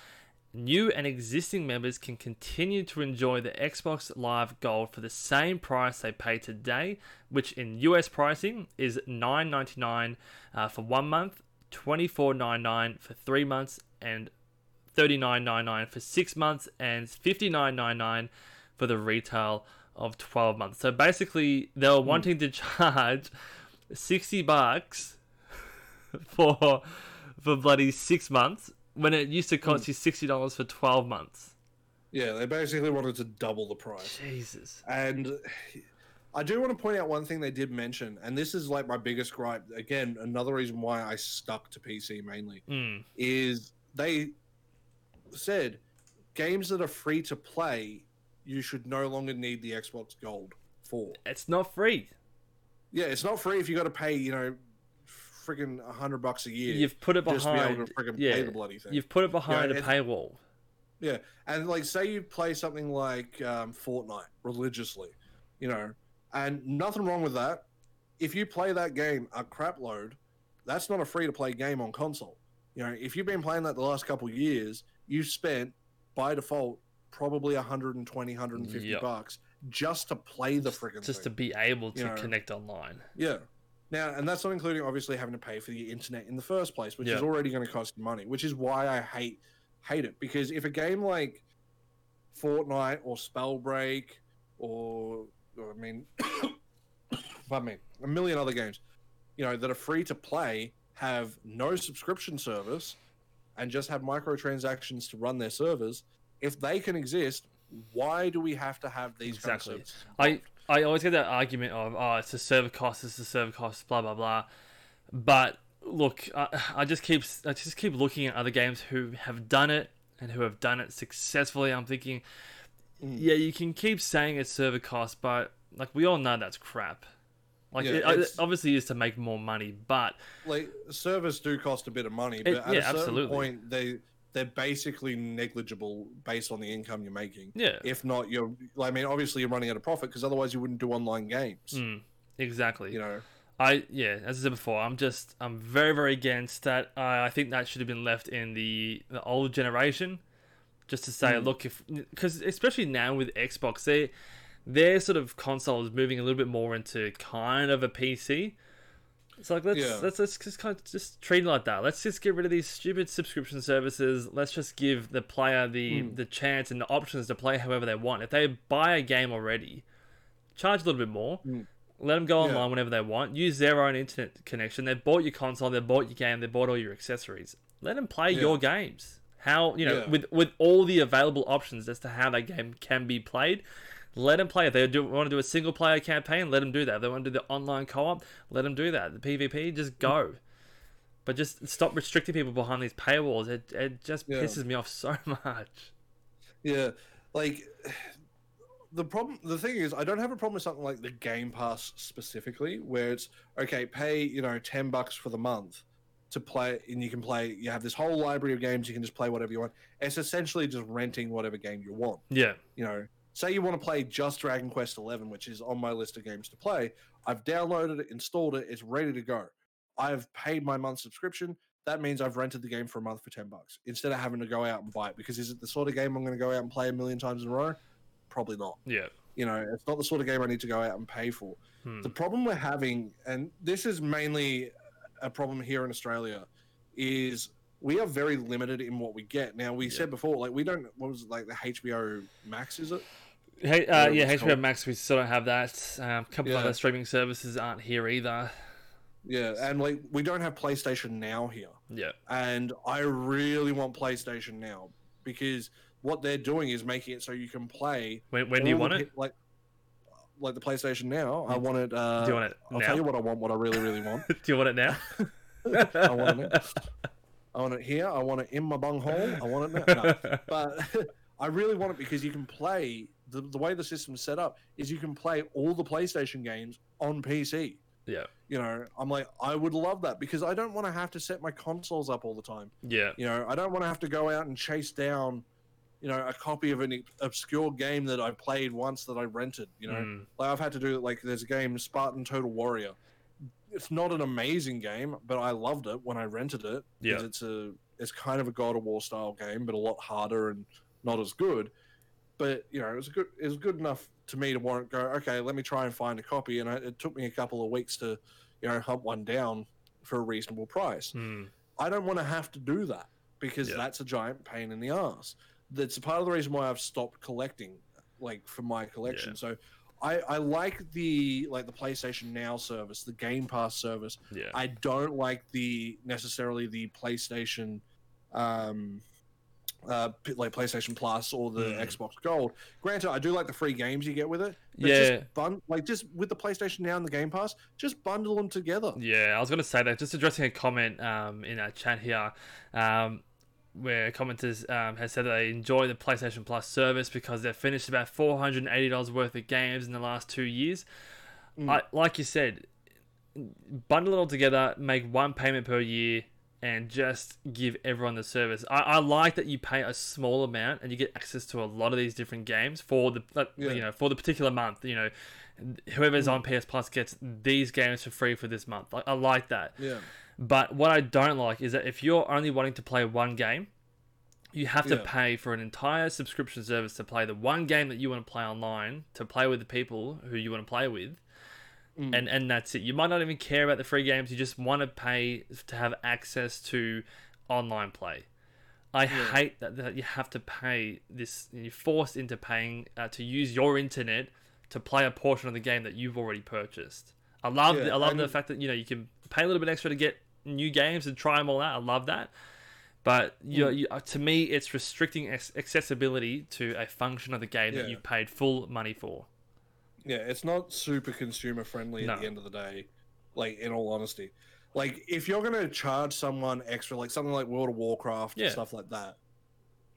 New and existing members can continue to enjoy the Xbox Live Gold for the same price they pay today, which in US pricing is $9.99 uh, for one month, $24.99 for three months, and $39.99 for six months, and $59.99 for the retail of 12 months. So basically, they were wanting to [laughs] charge 60 bucks [laughs] for for bloody six months when it used to cost you sixty dollars for twelve months. Yeah, they basically wanted to double the price. Jesus. And I do want to point out one thing they did mention, and this is like my biggest gripe. Again, another reason why I stuck to PC mainly Mm. is they said games that are free to play, you should no longer need the Xbox Gold for. It's not free. Yeah, it's not free if you got to pay, you know, friggin' a hundred bucks a year. You've put it be behind. friggin' yeah, pay the bloody thing. you've put it behind a it's- paywall. Yeah, and like say you play something like um, Fortnite religiously, you know, and nothing wrong with that. If you play that game a crap load, that's not a free to play game on console. You know, if you've been playing that the last couple years, you've spent by default probably 120, 150 Yep. bucks just to play the freaking Just to be able to You know. connect online. Yeah. Now, and that's not including obviously having to pay for the internet in the first place, which Yeah. is already going to cost money, which is why I hate hate it because if a game like Fortnite or Spellbreak or, or I mean, [coughs] pardon me, a million other games, you know, that are free to play have no subscription service and just have microtransactions to run their servers, if they can exist, why do we have to have these Exactly. kind of? I, I always get that argument of, oh, it's a server cost, it's a server cost, blah, blah, blah. But look, I, I just keep I just keep looking at other games who have done it and who have done it successfully. I'm thinking, Mm. yeah, you can keep saying it's server cost, but like we all know that's crap. Like Yeah, it, it obviously is to make more money, but like servers do cost a bit of money, but at yeah, a certain absolutely. point they they're basically negligible based on the income you're making. yeah, If not, you're I mean, obviously you're running at a profit because otherwise you wouldn't do online games. mm, exactly. You know, I yeah, as I said before, I'm just I'm very very against that. I I think that should have been left in the the old generation, just to say, Mm. look, if because especially now with Xbox, they their sort of console is moving a little bit more into kind of a PC. It's like let's Yeah. let's let's just kind of just treat it like that. Let's just get rid of these stupid subscription services. Let's just give the player the Mm. the chance and the options to play however they want. If they buy a game already, charge a little bit more. Mm. Let them go Yeah. online whenever they want. Use their own internet connection. They bought your console. They bought your game. They bought all your accessories. Let them play Yeah. your games. How you know Yeah. with with all the available options as to how that game can be played. Let them play. If they do want to do a single player campaign, let them do that. If they want to do the online co op, let them do that. The PvP, just go. But just stop restricting people behind these paywalls. It, it just Yeah. pisses me off so [laughs] much. yeah, like the problem. The thing is, I don't have a problem with something like the Game Pass specifically, where it's okay, pay you know ten bucks for the month to play, and you can play. You have this whole library of games. You can just play whatever you want. It's essentially just renting whatever game you want. Yeah. you know, say you want to play just Dragon Quest Eleven, which is on my list of games to play. I've downloaded it, installed it, it's ready to go. I've paid my month subscription. That means I've rented the game for a month for ten bucks instead of having to go out and buy it. Because is it the sort of game I'm going to go out and play a million times in a row? Probably not. Yeah. You know, it's not the sort of game I need to go out and pay for. Hmm. The problem we're having, and this is mainly a problem here in Australia, is we are very limited in what we get. Now we Yeah. said before, like we don't. What was it, like the HBO Max? Is it? Hey, uh, yeah, HBO called. Max. We still don't have that. Um, a couple of Yeah. other streaming services aren't here either. Yeah, and like we don't have PlayStation Now here, Yeah. and I really want PlayStation Now because what they're doing is making it so you can play. When, when do you want it? Like, like the PlayStation Now. I want it. Uh, Do you want it I'll now? tell you what I want. What I really, really want. [laughs] do you want it now? [laughs] I want it. I want it here. I want it in my bunghole. I want it now. No. [laughs] But I really want it because you can play the, the way the system's set up is you can play all the PlayStation games on PC. yeah. You know, I'm like, I would love that because I don't want to have to set my consoles up all the time. Yeah. You know, I don't want to have to go out and chase down, you know, a copy of an obscure game that I played once that I rented. You know, Mm, like I've had to do like there's a game Spartan Total Warrior. It's not an amazing game, but I loved it when I rented it. Yeah. It's a it's kind of a God of War style game, but a lot harder and not as good. But you know, it was good. It was good enough to me to warrant go. Okay, let me try and find a copy, and I, it took me a couple of weeks to, you know, hunt one down for a reasonable price. mm, I don't want to have to do that because Yeah. that's a giant pain in the ass. That's a part of the reason why I've stopped collecting, like for my collection. Yeah. So, I I like the like the PlayStation Now service, the Game Pass service. yeah. I don't like the necessarily the PlayStation, um, uh, like PlayStation Plus or the Mm. Xbox Gold. Granted, I do like the free games you get with it. But Yeah. just bun- like just with the PlayStation Now and the Game Pass, just bundle them together. Yeah, I was going to say that. Just addressing a comment um, in our chat here, um, where commenters um, has said that they enjoy the PlayStation Plus service because they've finished about four hundred and eighty dollars worth of games in the last two years. Mm. I, like you said, bundle it all together, make one payment per year, and just give everyone the service. I, I like that you pay a small amount and you get access to a lot of these different games for the like, Yeah. you know for the particular month. You know, whoever's mm. on PS Plus gets these games for free for this month. Like, I like that. Yeah. But what I don't like is that if you're only wanting to play one game, you have to Yeah. pay for an entire subscription service to play the one game that you want to play online, to play with the people who you want to play with. Mm. And and that's it. You might not even care about the free games. You just want to pay to have access to online play. I Yeah. hate that, that you have to pay this. You're forced into paying uh, to use your internet to play a portion of the game that you've already purchased. I love Yeah, the, I love the fact that you know you can pay a little bit extra to get new games and try them all out. I love that. But you, Mm. you, uh, to me, it's restricting accessibility to a function of the game that you've paid full money for. Yeah, it's not super consumer friendly at No. the end of the day. Like in all honesty, like if you're gonna charge someone extra, like something like World of Warcraft Yeah. and stuff like that,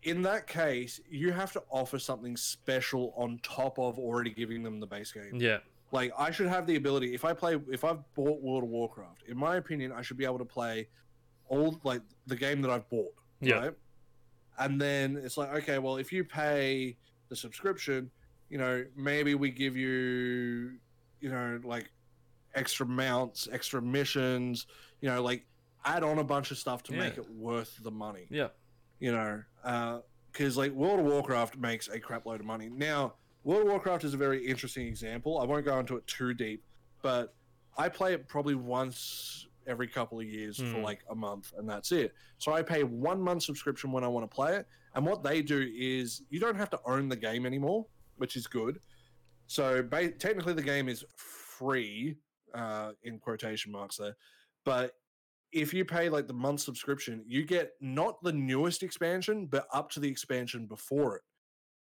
in that case, you have to offer something special on top of already giving them the base game. Yeah, Like I should have the ability if I play if I've bought World of Warcraft, in my opinion, I should be able to play all like the game that I've bought. Yeah. Right? And then it's like, okay, well if you pay the subscription, you know, maybe we give you, you know, like extra mounts, extra missions, you know, like add on a bunch of stuff to make it worth the money yeah, you know, because like World of Warcraft makes a crap load of money. Now, World of Warcraft is a very interesting example. I won't go into it too deep, but I play it probably once every couple of years for Hmm. like a month, and that's it. So I pay one month subscription when I want to play it, and what they do is you don't have to own the game anymore, which is good. So ba- technically, the game is free uh, in quotation marks there, but if you pay like the month subscription, you get not the newest expansion, but up to the expansion before it.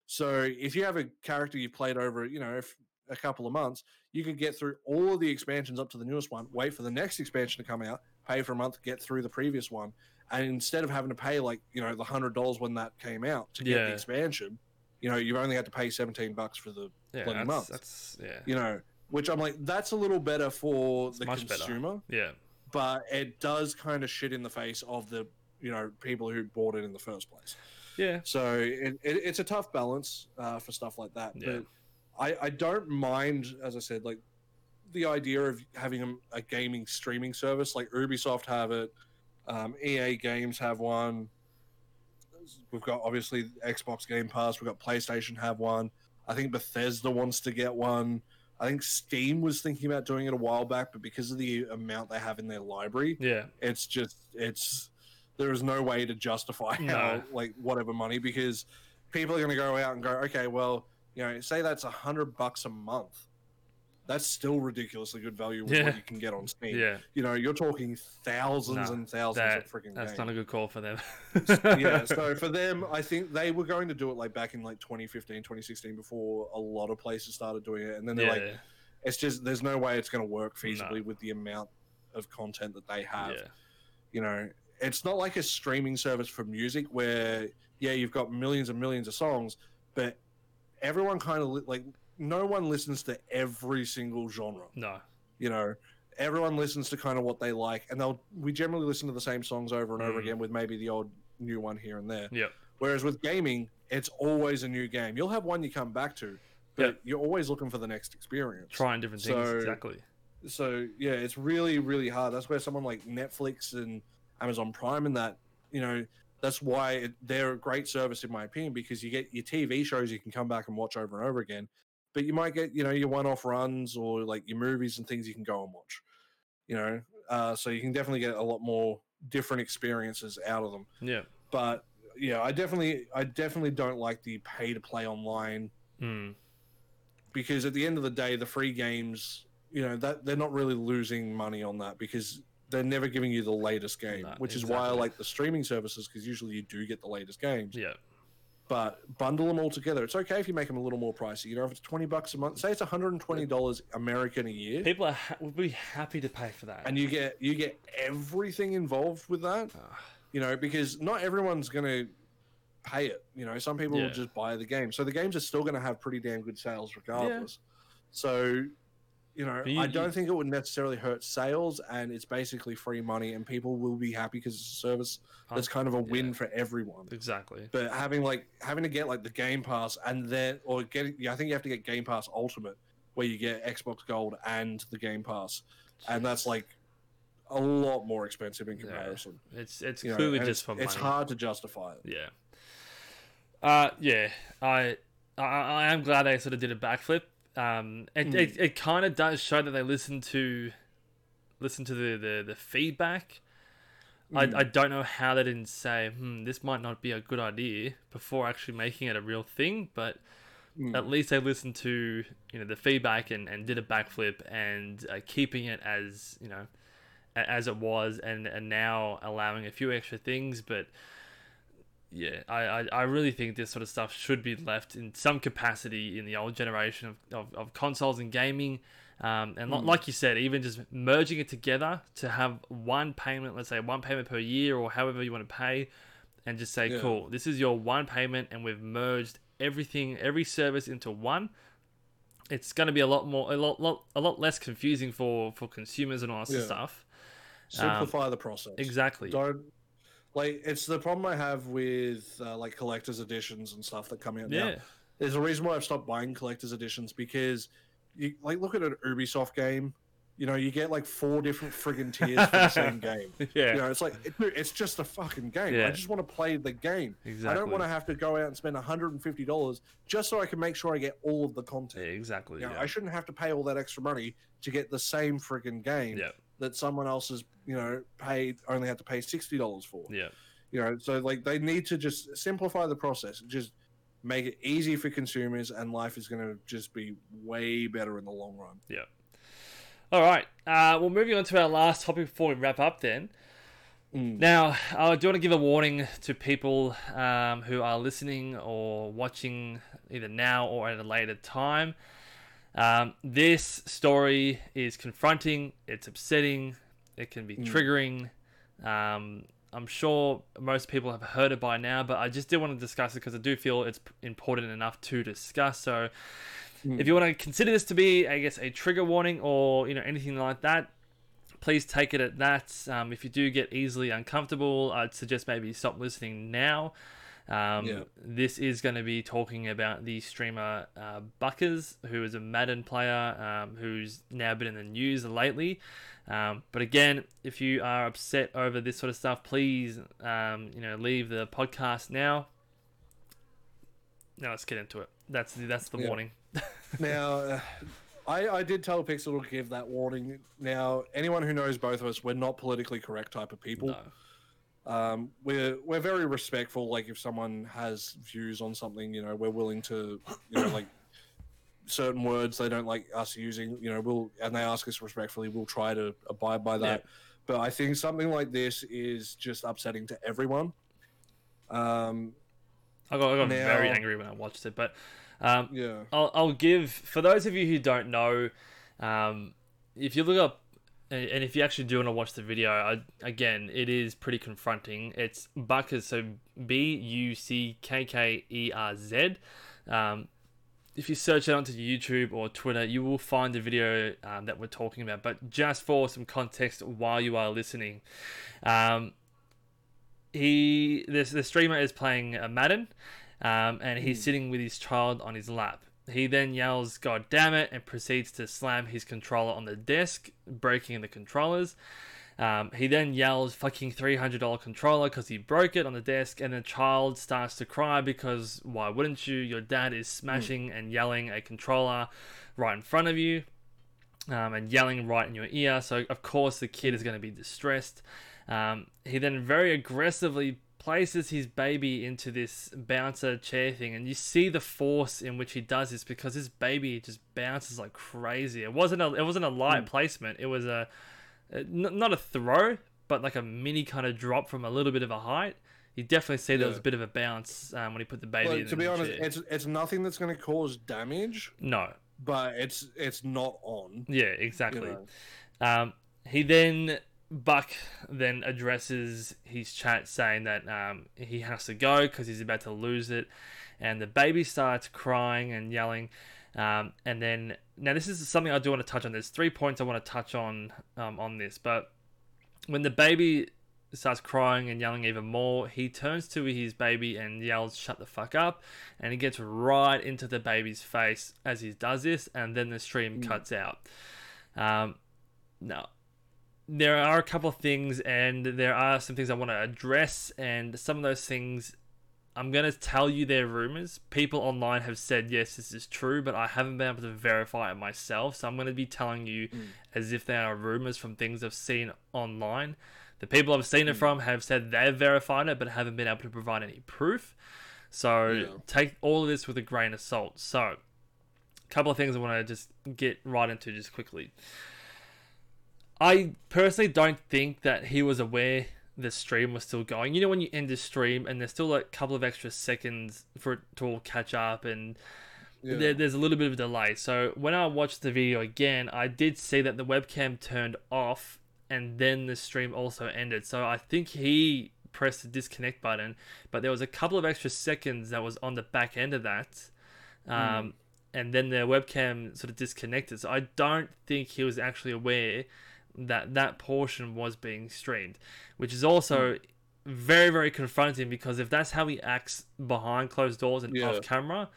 So if you have a character you've played over, you know, if a couple of months, you could get through all of the expansions up to the newest one, wait for the next expansion to come out, pay for a month, get through the previous one. And instead of having to pay like, you know, the hundred dollars when that came out to get Yeah. the expansion, you know, you've only had to pay 17 bucks for the, yeah. Bloody That's, months. that's yeah, you know, which I'm like, that's a little better for It's the much better. consumer yeah, but it does kind of shit in the face of the you know people who bought it in the first place. yeah, So it, it, it's a tough balance uh, for stuff like that. Yeah. But I, I don't mind, as I said, like the idea of having a, a gaming streaming service like Ubisoft have it, um, EA Games have one. We've got obviously Xbox Game Pass. We've got PlayStation have one. I think Bethesda wants to get one. I think Steam was thinking about doing it a while back, but because of the amount they have in their library, yeah, it's just it's there is no way to justify No. how like whatever money because people are going to go out and go okay well you know say that's a hundred bucks a month that's still ridiculously good value with Yeah. what you can get on steam yeah. you know you're talking thousands No, and thousands That, of freaking that's games not a good call for them. [laughs] yeah so for them i think they were going to do it like back in like 2015 2016 before a lot of places started doing it and then they're yeah, like it's just there's no way it's going to work feasibly with the amount of content that they have you know, it's not like a streaming service for music where, yeah, you've got millions and millions of songs, but everyone kind of li- like, no one listens to every single genre. no, You know, everyone listens to kind of what they like, and they'll, we generally listen to the same songs over and over Mm. again with maybe the odd new one here and there. Yep. Whereas with gaming, it's always a new game. You'll have one you come back to, but Yep. you're always looking for the next experience trying different things So- exactly. so yeah, it's really really hard. That's where someone like Netflix and Amazon Prime and that you know that's why it, they're a great service in my opinion because you get your TV shows you can come back and watch over and over again, but you might get you know your one-off runs or like your movies and things you can go and watch, you know. Uh, so you can definitely get a lot more different experiences out of them. Yeah. But yeah, I definitely I definitely don't like the pay to play online Mm. because at the end of the day, the free games, you know, that they're not really losing money on that because they're never giving you the latest game, No, which is why I like the streaming services because usually you do get the latest games. Yeah. But bundle them all together. It's okay if you make them a little more pricey. You know, if it's twenty bucks a month, say it's one hundred and twenty dollars American a year, People are ha- would be happy to pay for that. and you get you get everything involved with that. You know, because not everyone's gonna pay it. You know, some people Yeah. will just buy the game. So the games are still going to have pretty damn good sales regardless. So, you know, you- I don't think it would necessarily hurt sales, and it's basically free money, and people will be happy because it's a service that's kind of a win yeah. for everyone. exactly. But having like having to get like the Game Pass and then or getting, yeah, I think you have to get Game Pass Ultimate where you get Xbox Gold and the Game Pass, and that's like a lot more expensive in Yeah. comparison. It's it's You know, clearly and just it's, for money. it's hard to justify it. Yeah. Uh, yeah, I, I, I am glad they sort of did a backflip. Um, it, Mm. it, it kind of does show that they listen to, listen to the, the, the feedback. Mm. I, I don't know how they didn't say, hmm, this might not be a good idea before actually making it a real thing, but Mm. at least they listened to, you know, the feedback and, and did a backflip and uh, keeping it as, you know, as it was and, and now allowing a few extra things, but yeah, I, I, I really think this sort of stuff should be left in some capacity in the old generation of, of, of consoles and gaming. Um, and Mm. like you said, even just merging it together to have one payment, let's say one payment per year or however you want to pay, and just say, Yeah. cool, this is your one payment, and we've merged everything, every service into one. It's going to be a lot more, a lot, lot, a lot less confusing for for consumers and all that Yeah. stuff. Simplify the process. Exactly. Don't like it's the problem I have with uh, like collector's editions and stuff that come out now. There's a reason why I've stopped buying collector's editions because you like look at an Ubisoft game, you know, you get like four different friggin' tiers for the same [laughs] game. Yeah. You know, it's like it, it's just a fucking game. Yeah. I just want to play the game. Exactly. I don't want to have to go out and spend $150 just so I can make sure I get all of the Yeah, content. exactly. You know, yeah. I shouldn't have to pay all that extra money to get the same friggin' game yeah. That someone else has, you know, paid only had to pay sixty dollars for. Yeah. You know, so like they need to just simplify the process, just make it easy for consumers, and life is going to just be way better in the long run. Yeah. All right. Uh, well, moving on to our last topic before we wrap up, then. Mm. Now, I do want to give a warning to people um, who are listening or watching either now or at a later time. Um, this story is confronting, it's upsetting, it can be Mm. triggering. Um, I'm sure most people have heard it by now, but I just did want to discuss it because I do feel it's important enough to discuss. So, Mm. if you want to consider this to be, I guess, a trigger warning or you know anything like that, please take it at that. Um, if you do get easily uncomfortable, I'd suggest maybe stop listening now. Um, Yeah. This is going to be talking about the streamer uh, Buckkerz, who is a Madden player um, who's now been in the news lately. Um, but again, if you are upset over this sort of stuff, please, um, you know, leave the podcast now. Now let's get into it. That's the, that's the Yeah. warning. [laughs] Now, uh, I, I did tell Pixel to give that warning. Now, anyone who knows both of us, we're not politically correct type of people. No. Um, we're we're very respectful. Like if someone has views on something, you know, we're willing to, you know, like certain words they don't like us using. You know, we'll and they ask us respectfully, we'll try to abide by that. But I think something like this is just upsetting to everyone. Um, I got, I got very angry when I watched it, but um, yeah, I'll, I'll give for those of you who don't know, um, if you look up and and if you actually do want to watch the video, I, again, it is pretty confronting. It's Buckkerz, so B U C K K E R Z. Um, if you search it onto YouTube or Twitter, you will find the video um, that we're talking about. But just for some context while you are listening, um, he this the streamer is playing a Madden, um, and he's Hmm. sitting with his child on his lap. He then yells, God damn it, and proceeds to slam his controller on the desk, breaking the controllers. Um, he then yells, fucking $300 controller because he broke it on the desk, and the child starts to cry because why wouldn't you? Your dad is smashing and yelling a controller right in front of you um, and yelling right in your ear. So, of course, the kid is going to be distressed. Um, he then very aggressively places his baby into this bouncer chair thing, and you see the force in which he does this because his baby just bounces like crazy. It wasn't a it wasn't a light Mm. placement. It was a, a n- not a throw, but like a mini kind of drop from a little bit of a height. You definitely see there was a bit of a bounce um, when he put the baby. To be the honest, chair. it's it's nothing that's going to cause damage, no, but it's it's not on. yeah, You exactly. know. Um, he then Buck then addresses his chat saying that um, he has to go because he's about to lose it, and the baby starts crying and yelling. Um, and then now this is something I do want to touch on. There's three points I want to touch on um, on this, but when the baby starts crying and yelling even more, he turns to his baby and yells, "Shut the fuck up!" and he gets right into the baby's face as he does this, and then the stream Mm. cuts out. Um, now, there are a couple of things, and there are some things I want to address, and some of those things I'm gonna tell you their rumors. People online have said yes, this is true, but I haven't been able to verify it myself. So I'm gonna be telling you Mm. as if they are rumors from things I've seen online. The people I've seen it Mm. from have said they've verified it, but haven't been able to provide any proof. So Yeah. take all of this with a grain of salt. So, a couple of things I want to just get right into just quickly. I personally don't think that he was aware the stream was still going. You know, when you end the stream and there's still a couple of extra seconds for it to all catch up, and Yeah. there, there's a little bit of a delay. So when I watched the video again, I did see that the webcam turned off and then the stream also ended. So I think he pressed the disconnect button, but there was a couple of extra seconds that was on the back end of that. Um, And then the webcam sort of disconnected. So I don't think he was actually aware that that portion was being streamed, which is also very, very confronting because if that's how he acts behind closed doors and Yeah. off camera,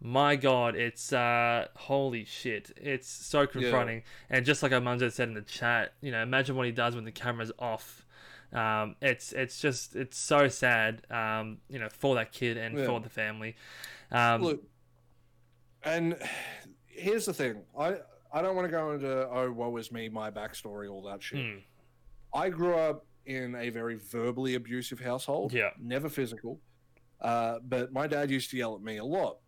my god, it's uh holy shit. It's so confronting. And just like Amanzo said in the chat, you know, imagine what he does when the camera's off. Um, it's it's just it's so sad, um, you know, for that kid and Yeah. for the family. Um, Look, and here's the thing. I I don't want to go into oh woe is me, my backstory, all that shit. mm, I grew up in a very verbally abusive household. Yeah. Never physical. Uh, but my dad used to yell at me a lot.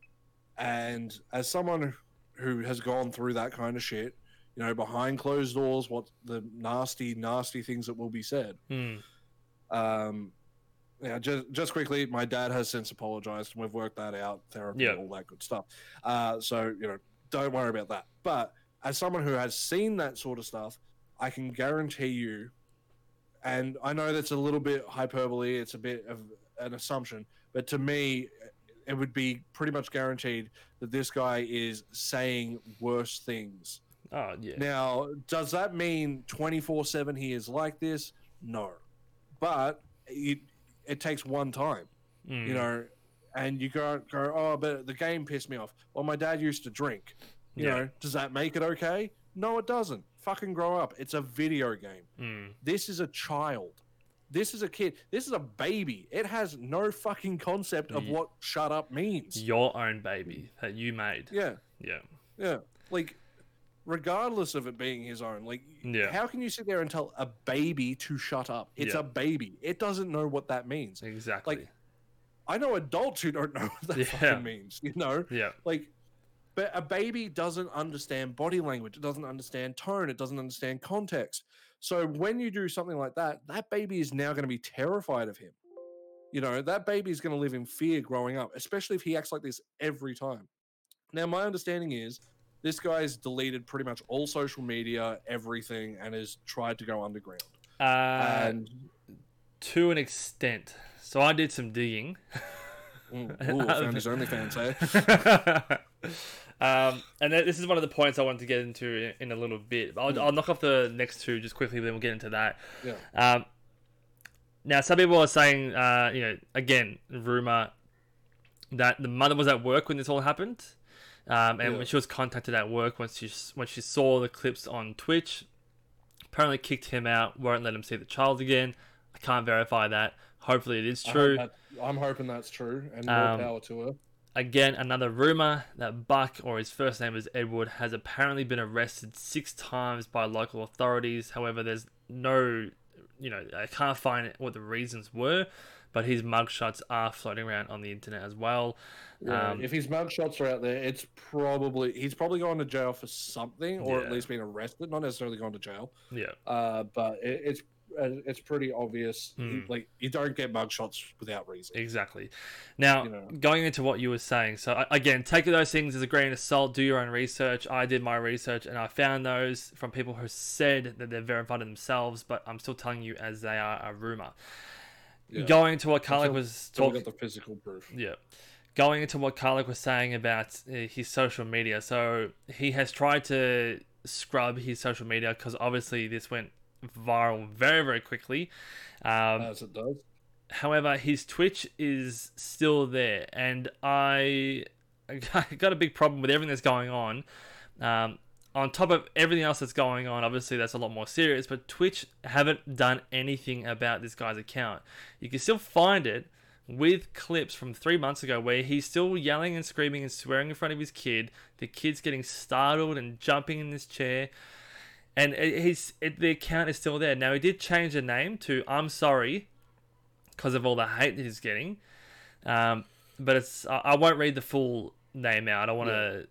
And as someone who has gone through that kind of shit, you know, behind closed doors, what the nasty, nasty things that will be said. mm, Um, yeah, just just quickly, my dad has since apologized, and we've worked that out, therapy, Yeah. all that good stuff. Uh, so you know, don't worry about that. But as someone who has seen that sort of stuff, I can guarantee you, and I know that's a little bit hyperbole, it's a bit of an assumption, but to me, it would be pretty much guaranteed that this guy is saying worse things. oh yeah. Now, does that mean 24 7 he is like this? No. But it, it takes one time, Mm, you know, and you go, go, oh, but the game pissed me off. Well, my dad used to drink. You Yeah. know, does that make it okay? No, it doesn't. Fucking grow up. It's a video game. mm, This is a child. This is a kid. This is a baby. It has no fucking concept of Ye- what shut up means. your own baby that you made. Yeah. Yeah. Yeah, like regardless of it being his own, like Yeah. how can you sit there and tell a baby to shut up? It's Yeah. a baby. It doesn't know what that means. Exactly. Like, I know adults who don't [laughs] know what that Yeah. fucking means. You know, yeah. like, but a baby doesn't understand body language. It doesn't understand tone. It doesn't understand context. So when you do something like that, that baby is now going to be terrified of him. You know, that baby is going to live in fear growing up, especially if he acts like this every time. Now, my understanding is this guy's deleted pretty much all social media, everything, and has tried to go underground. Uh, and to an extent. So I did some digging. ooh, ooh, found his [laughs] OnlyFans, eh? [laughs] um, and this is one of the points I wanted to get into in, in a little bit. I'll, Mm. I'll knock off the next two just quickly, then we'll get into that. Yeah. Um, now, some people are saying, uh, you know, again, rumor that the mother was at work when this all happened, um, and Yeah. when she was contacted at work once she when she saw the clips on Twitch, apparently kicked him out, won't let him see the child again. I can't verify that. Hopefully, it is true. I'm hoping that's true, and more Um, power to her. Again, another rumor that Buck, or his first name is Edward, has apparently been arrested six times by local authorities. However, there's no, you know, I can't find what the reasons were, but his mugshots are floating around on the internet as well. Yeah, Um, if his mugshots are out there, it's probably he's probably gone to jail for something, or Yeah. at least been arrested. Not necessarily gone to jail, Yeah, uh, but it, it's it's pretty obvious. Hmm. like you don't get mugshots without reason. exactly. Now, You know. going into what you were saying, so again, take those things as a grain of salt. Do your own research. I did my research, and I found those from people who said that they're verified themselves, but I'm still telling you as they are a rumor. Yeah. Going to what Karlik was talking. about the physical proof. Yeah. Going into what Karlik was saying about uh, his social media. So he has tried to scrub his social media because obviously this went viral very, very quickly. Um, as it does. however, his Twitch is still there. And I [laughs] I got a big problem with everything that's going on. Um, on top of everything else that's going on, obviously that's a lot more serious, but Twitch haven't done anything about this guy's account. You can still find it, with clips from three months ago where he's still yelling and screaming and swearing in front of his kid. The kid's getting startled and jumping in this chair. And he's it, the account is still there. Now he did change the name to I'm sorry because of all the hate that he's getting. Um, but it's I, I won't read the full name out. I don't want to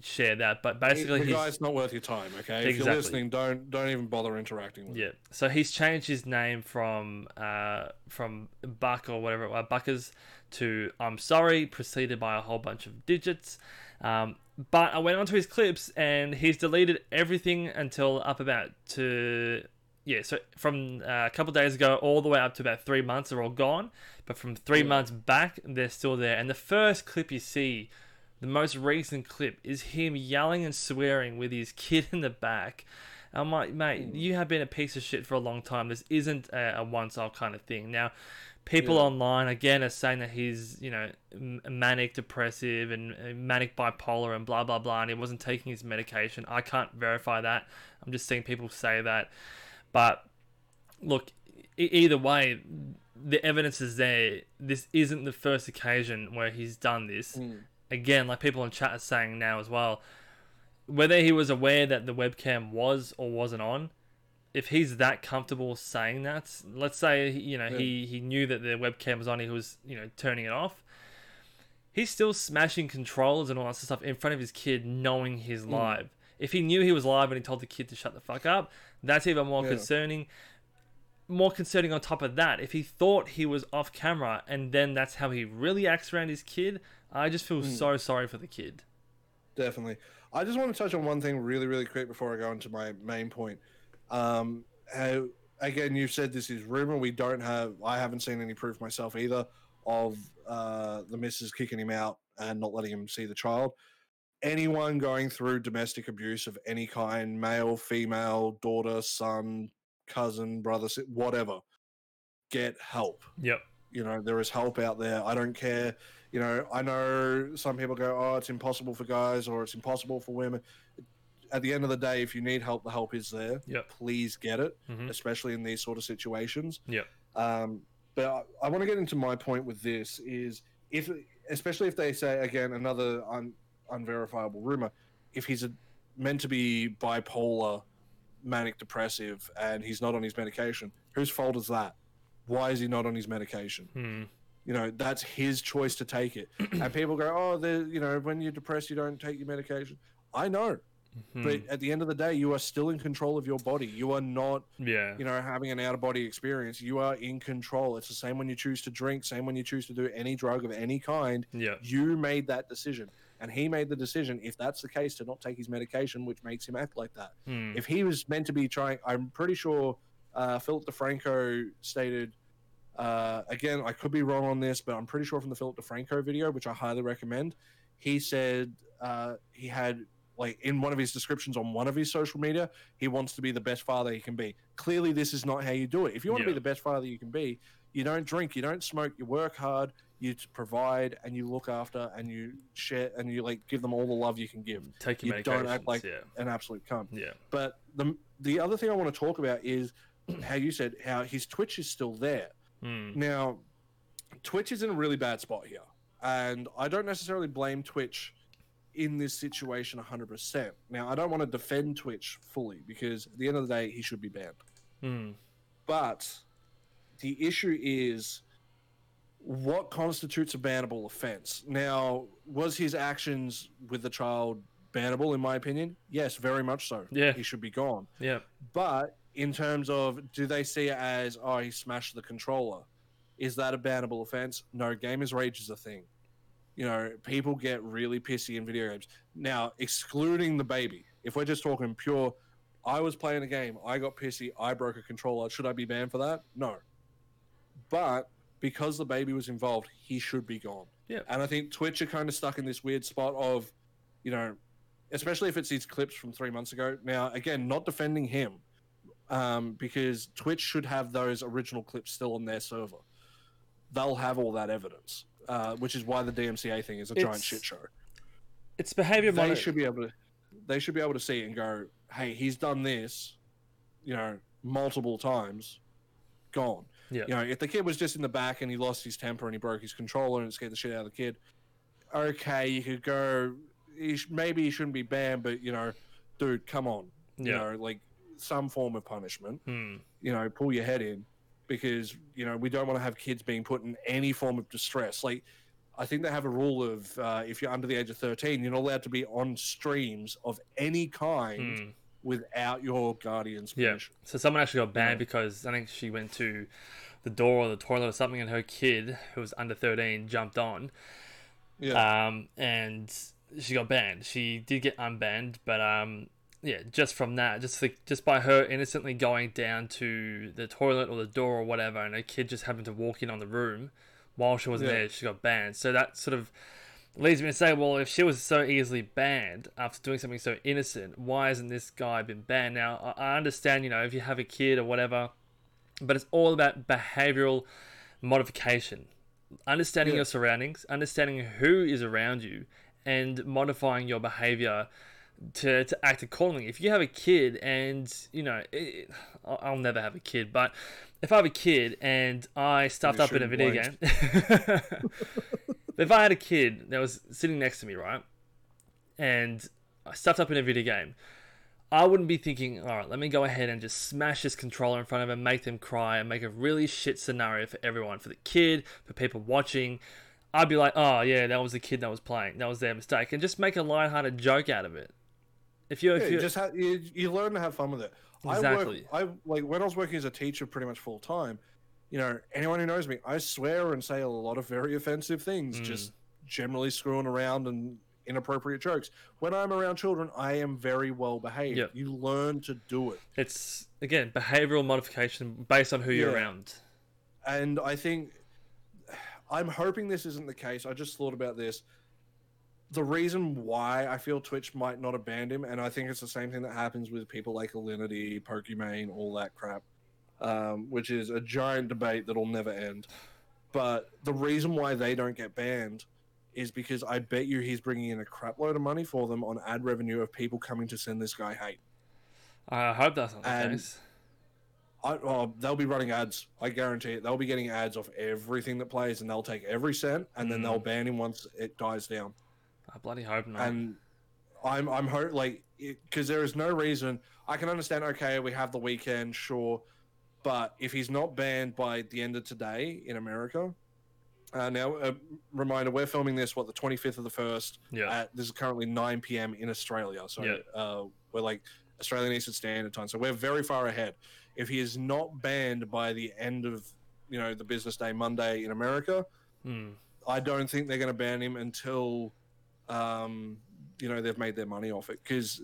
share that. But basically, the he's, guy's not worth your time. Okay, if you're listening, don't don't even bother interacting with. him. Yeah. So he's changed his name from uh from Buck or whatever it was, Buckkerz to I'm sorry, preceded by a whole bunch of digits. Um, but I went onto his clips and he's deleted everything until up about to yeah. So from uh, a couple days ago all the way up to about three months are all gone. But from three Yeah. months back, they're still there. And the first clip you see. The most recent clip is him yelling and swearing with his kid in the back. I'm like, mate, you have been a piece of shit for a long time. This isn't a, a once-off kind of thing. Now, people Yeah. online again are saying that he's, you know, manic depressive and uh, manic bipolar and blah blah blah, and he wasn't taking his medication. I can't verify that. I'm just seeing people say that. But look, either way, the evidence is there. This isn't the first occasion where he's done this Mm. again, like people in chat are saying now as well, whether he was aware that the webcam was or wasn't on, if he's that comfortable saying that, let's say you know he he knew that the webcam was on, he was you know turning it off. He's still smashing controllers and all that stuff in front of his kid, knowing he's hmm. live. If he knew he was live and he told the kid to shut the fuck up, that's even more Yeah. concerning. More concerning on top of that, if he thought he was off camera and then that's how he really acts around his kid, I just feel hmm. so sorry for the kid. Definitely. I just want to touch on one thing really, really quick before I go into my main point. Um, how, again, you've said this is rumor. We don't have. I haven't seen any proof myself either of uh, the missus kicking him out and not letting him see the child. Anyone going through domestic abuse of any kind, male, female, daughter, son, cousin, brother, whatever, get help Yep. you know there is help out there i don't care you know i know some people go oh it's impossible for guys or it's impossible for women at the end of the day if you need help the help is there Yep. please get it Mhm. especially in these sort of situations Yep. um, but i, I want to get into my point with this is if especially if they say again another un, unverifiable rumor if he's a, meant to be bipolar manic depressive and he's not on his medication whose fault is that why is he not on his medication Hmm. you know that's his choice to take it [clears throat] and people go oh you know when you're depressed you don't take your medication i know Hmm. but at the end of the day you are still in control of your body you are not Yeah. you know having an out of body experience you are in control it's the same when you choose to drink same when you choose to do any drug of any kind Yeah. you made that decision and he made the decision if that's the case to not take his medication which makes him act like that Hmm. if he was meant to be trying, I'm pretty sure uh, Philip DeFranco stated. Uh, again, I could be wrong on this, but I'm pretty sure from the Philip DeFranco video, which I highly recommend, he said uh, he had like in one of his descriptions on one of his social media, he wants to be the best father he can be. Clearly, this is not how you do it. If you want to be the best father you can be, you don't drink, you don't smoke, you work hard, you provide, and you look after, and you share, and you like give them all the love you can give. Take your you don't act like yeah. an absolute cunt. Yeah. But the the other thing I want to talk about is how you said how his Twitch is still there. Hmm. Now, Twitch is in a really bad spot here, and I don't necessarily blame Twitch in this situation 100%. Now, I don't want to defend Twitch fully because at the end of the day, he should be banned. Hmm. But the issue is what constitutes a bannable offense. Now, was his actions with the child bannable, in my opinion? Yes, very much so. Yeah. He should be gone. Yeah. But in terms of do they see it as, oh, he smashed the controller? Is that a bannable offense? No, gamers' rage is a thing. You know, people get really pissy in video games. Now, excluding the baby, if we're just talking pure, I was playing a game, I got pissy, I broke a controller. Should I be banned for that? No. But because the baby was involved, he should be gone. Yeah. And I think Twitch are kind of stuck in this weird spot of, you know, especially if it's these clips from three months ago. Now, again, not defending him, um, because Twitch should have those original clips still on their server. They'll have all that evidence, uh, which is why the DMCA thing is a giant shit show. It's behavior They should be able to, they should be able to see it and go, "Hey, he's done this, you know, multiple times, gone." Yeah. You know, if the kid was just in the back and he lost his temper and he broke his controller and it scared the shit out of the kid, okay, you could go. He sh- maybe he shouldn't be banned, but you know, dude, come on. You Yeah. know, like some form of punishment. Hmm. You know, pull your head in because you know we don't want to have kids being put in any form of distress. Like, I think they have a rule of uh, if you're under the age of 13, you're not allowed to be on streams of any kind Hmm. without your guardian's permission. Yeah. So someone actually got banned Yeah. because I think she went to the door or the toilet or something, and her kid, who was under 13, jumped on. Yeah. Um, and she got banned. She did get unbanned, but um, yeah, just from that, just like, just by her innocently going down to the toilet or the door or whatever, and a kid just happened to walk in on the room while she was Yeah. there, she got banned. So that sort of leads me to say, well, if she was so easily banned after doing something so innocent, why hasn't this guy been banned? Now, I I understand, you know, if you have a kid or whatever, but it's all about behavioral modification understanding Yeah. your surroundings, understanding who is around you, and modifying your behavior to, to act accordingly. If you have a kid and, you know, it, I'll never have a kid, but if I have a kid and I stuffed You up in a video game, [laughs] if I had a kid that was sitting next to me, right, and I stuffed up in a video game, I wouldn't be thinking, all right, let me go ahead and just smash this controller in front of them, make them cry, and make a really shit scenario for everyone, for the kid, for people watching. I'd be like, oh yeah, that was the kid that was playing, that was their mistake, and just make a lighthearted joke out of it. If you, Yeah, if you you, just ha- you, you learn to have fun with it. Exactly. I work. I like when I was working as a teacher, pretty much full time. You know, anyone who knows me, I swear and say a lot of very offensive things. Mm. Just generally screwing around and inappropriate jokes. When I'm around children, I am very well behaved. Yep. You learn to do it, it's again behavioral modification based on who you're around. and I think I'm hoping this isn't the case. I just thought about this. The reason why I feel Twitch might not have banned him, and I think it's the same thing that happens with people like Alinity, Pokimane, all that crap, um, which is a giant debate that'll never end. But the reason why they don't get banned is because I bet you he's bringing in a crap load of money for them on ad revenue of people coming to send this guy hate. I hope that's not the case. I, oh, they'll be running ads. I guarantee it. They'll be getting ads off everything that plays, and they'll take every cent, and then Mm. they'll ban him once it dies down. I bloody hope not. And I'm I'm ho- like because there is no reason. I can understand. Okay, we have the weekend, sure, but if he's not banned by the end of today in America, uh, now a reminder: we're filming this what the 25th of the first. yeah, At, this is currently 9 p.m. in Australia, so Yeah. uh, we're like Australian Eastern Standard Time, so we're very far ahead. If he is not banned by the end of you know the business day Monday in America, Hmm. I don't think they're going to ban him until um, you know they've made their money off it because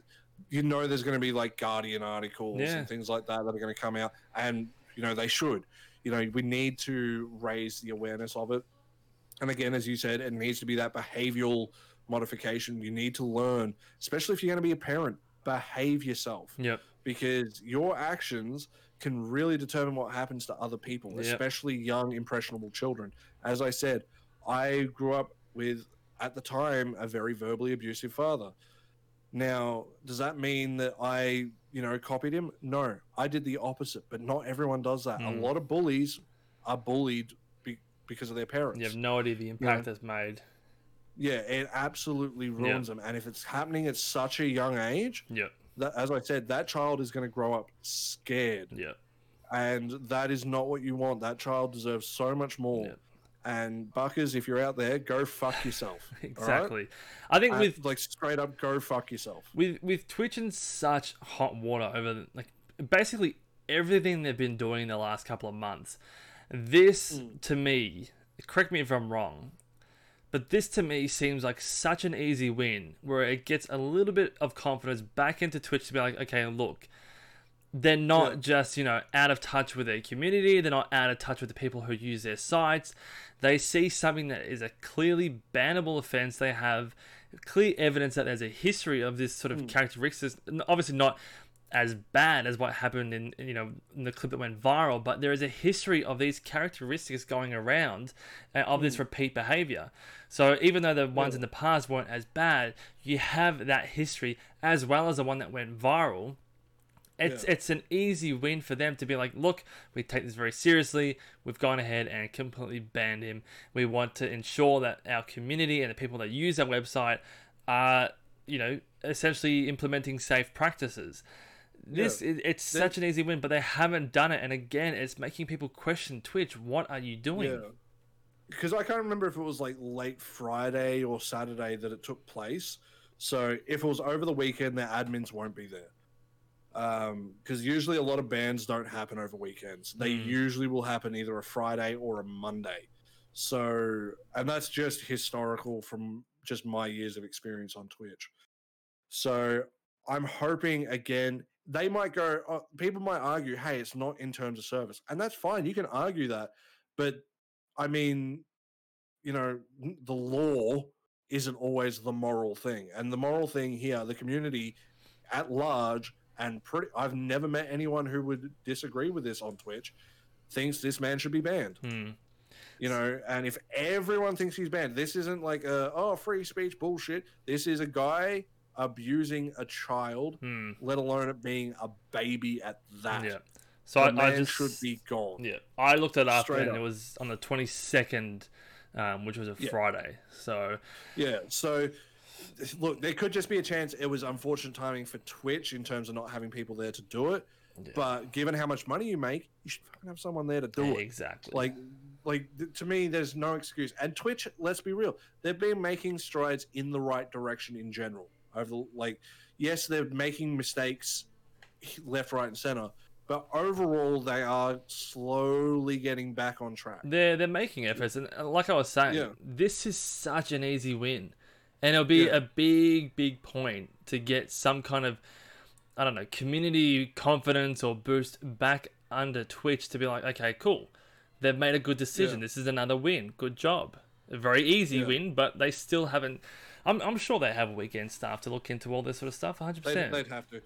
you know there's going to be like Guardian articles Yeah. and things like that that are going to come out, and you know they should. You know we need to raise the awareness of it, and again, as you said, it needs to be that behavioral modification. You need to learn, especially if you're going to be a parent, behave yourself Yep. because your actions can really determine what happens to other people, Yep. especially young, impressionable children. As I said, I grew up with, at the time, a very verbally abusive father. Now, does that mean that I, you know, copied him? No, I did the opposite, but not everyone does that. Mm. A lot of bullies are bullied be- because of their parents. You have no idea the impact that's made. Yeah, it absolutely ruins them. And if it's happening at such a young age, yeah. that, as I said, that child is going to grow up scared. Yeah. and that is not what you want. That child deserves so much more. Yep. And Buckkerz, if you're out there, go fuck yourself. [laughs] all right? Exactly. I think Uh, with like straight up, go fuck yourself. with with Twitch in such hot water over like basically everything they've been doing in the last couple of months. This Mm. to me, correct me if I'm wrong, but this to me seems like such an easy win where it gets a little bit of confidence back into Twitch to be like, okay, look, they're not Yeah. just you know out of touch with their community they're not out of touch with the people who use their sites. They see something that is a clearly bannable offense. They have clear evidence that there's a history of this sort of Hmm. characteristics obviously not as bad as what happened in you know in the clip that went viral but there is a history of these characteristics going around uh, of this repeat behavior. So even though the ones in the past weren't as bad you have that history as well as the one that went viral it's Yeah. it's an easy win for them to be like, look, we take this very seriously. We've gone ahead and completely banned him. We want to ensure that our community and the people that use our website are, you know, essentially implementing safe practices. This it, it's They- such an easy win, but they haven't done it, and again, it's making people question Twitch. What are you doing? Yeah. Because I can't remember if it was like late Friday or Saturday that it took place. So if it was over the weekend, their admins won't be there. Because usually a lot of bans don't happen over weekends. They Mm. usually will happen either a Friday or a Monday. So, and that's just historical from just my years of experience on Twitch. So I'm hoping again, they might go, oh, people might argue, hey, it's not in terms of service. And that's fine. You can argue that. But I mean, you know, the law isn't always the moral thing. And the moral thing here, the community at large, and pretty, I've never met anyone who would disagree with this on Twitch, thinks this man should be banned. Hmm. You know, and if everyone thinks he's banned, this isn't like a, oh, free speech bullshit. This is a guy abusing a child, Hmm. let alone it being a baby at that. Yeah. So the I, man I just should be gone. Yeah, I looked it up Straight and up. it was on the twenty second, um, which was a Yeah. Friday. So Yeah, so look, there could just be a chance it was unfortunate timing for Twitch in terms of not having people there to do it. Yeah. But given how much money you make, you should fucking have someone there to do it. exactly. Like, like to me, there's no excuse. And Twitch, let's be real, they've been making strides in the right direction in general. Over the, like, yes, they're making mistakes left, right, and center, but overall, they are slowly getting back on track. they're they're making efforts, and like I was saying, Yeah. this is such an easy win, and it'll be Yeah. a big big point to get some kind of I don't know community confidence or boost back under Twitch to be like, okay, cool, they've made a good decision. Yeah. This is another win. Good job. A very easy Yeah. win, but they still haven't. I'm, I'm sure they have weekend staff to look into all this sort of stuff. 100. They'd, percent they'd have to.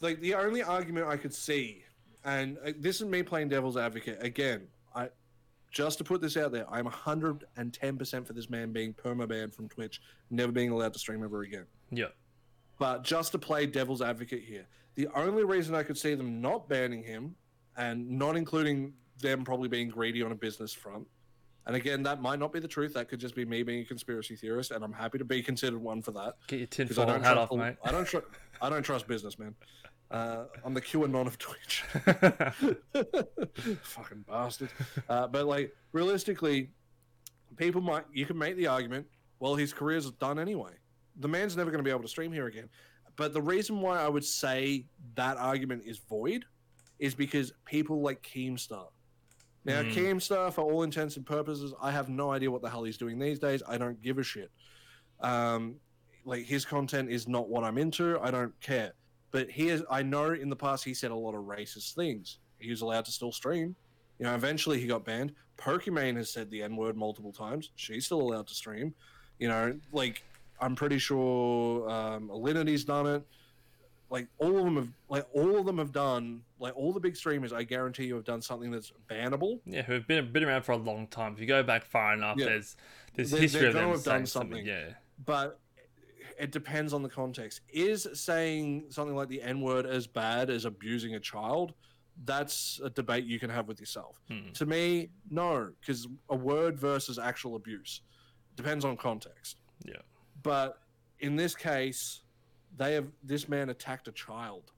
Like the only argument I could see, and uh, this is me playing devil's advocate again. I just to put this out there, I'm 110 percent for this man being permabanned from Twitch, never being allowed to stream ever again. Yeah. But just to play devil's advocate here, the only reason I could see them not banning him, and not including them probably being greedy on a business front, and again, that might not be the truth. That could just be me being a conspiracy theorist, and I'm happy to be considered one for that. Get your tinfoil don't hat off, mate. I don't trust. I don't trust business, man. Uh, I'm the QAnon of Twitch. [laughs] Fucking bastard. Uh, but like realistically, people might. You can make the argument. Well, his career's done anyway. The man's never going to be able to stream here again. But the reason why I would say that argument is void is because people like Keemstar. Now, Mm. Keemstar, for all intents and purposes, I have no idea what the hell he's doing these days. I don't give a shit. Um, like his content is not what I'm into. I don't care. But he is. I know in the past he said a lot of racist things. He was allowed to still stream. You know, eventually he got banned. Pokimane has said the N word multiple times. She's still allowed to stream. You know, like I'm pretty sure um, Alinity's done it. Like all of them have, like all of them have done, like all the big streamers. I guarantee you have done something that's bannable. Yeah, who've been been around for a long time. If you go back far enough, Yeah. there's there's They- history they're of them have done something. something. Yeah, but it depends on the context. Is saying something like the N word as bad as abusing a child? That's a debate you can have with yourself. Hmm. To me, no, because a word versus actual abuse depends on context. yeah, But in this case, they have this man attacked a child,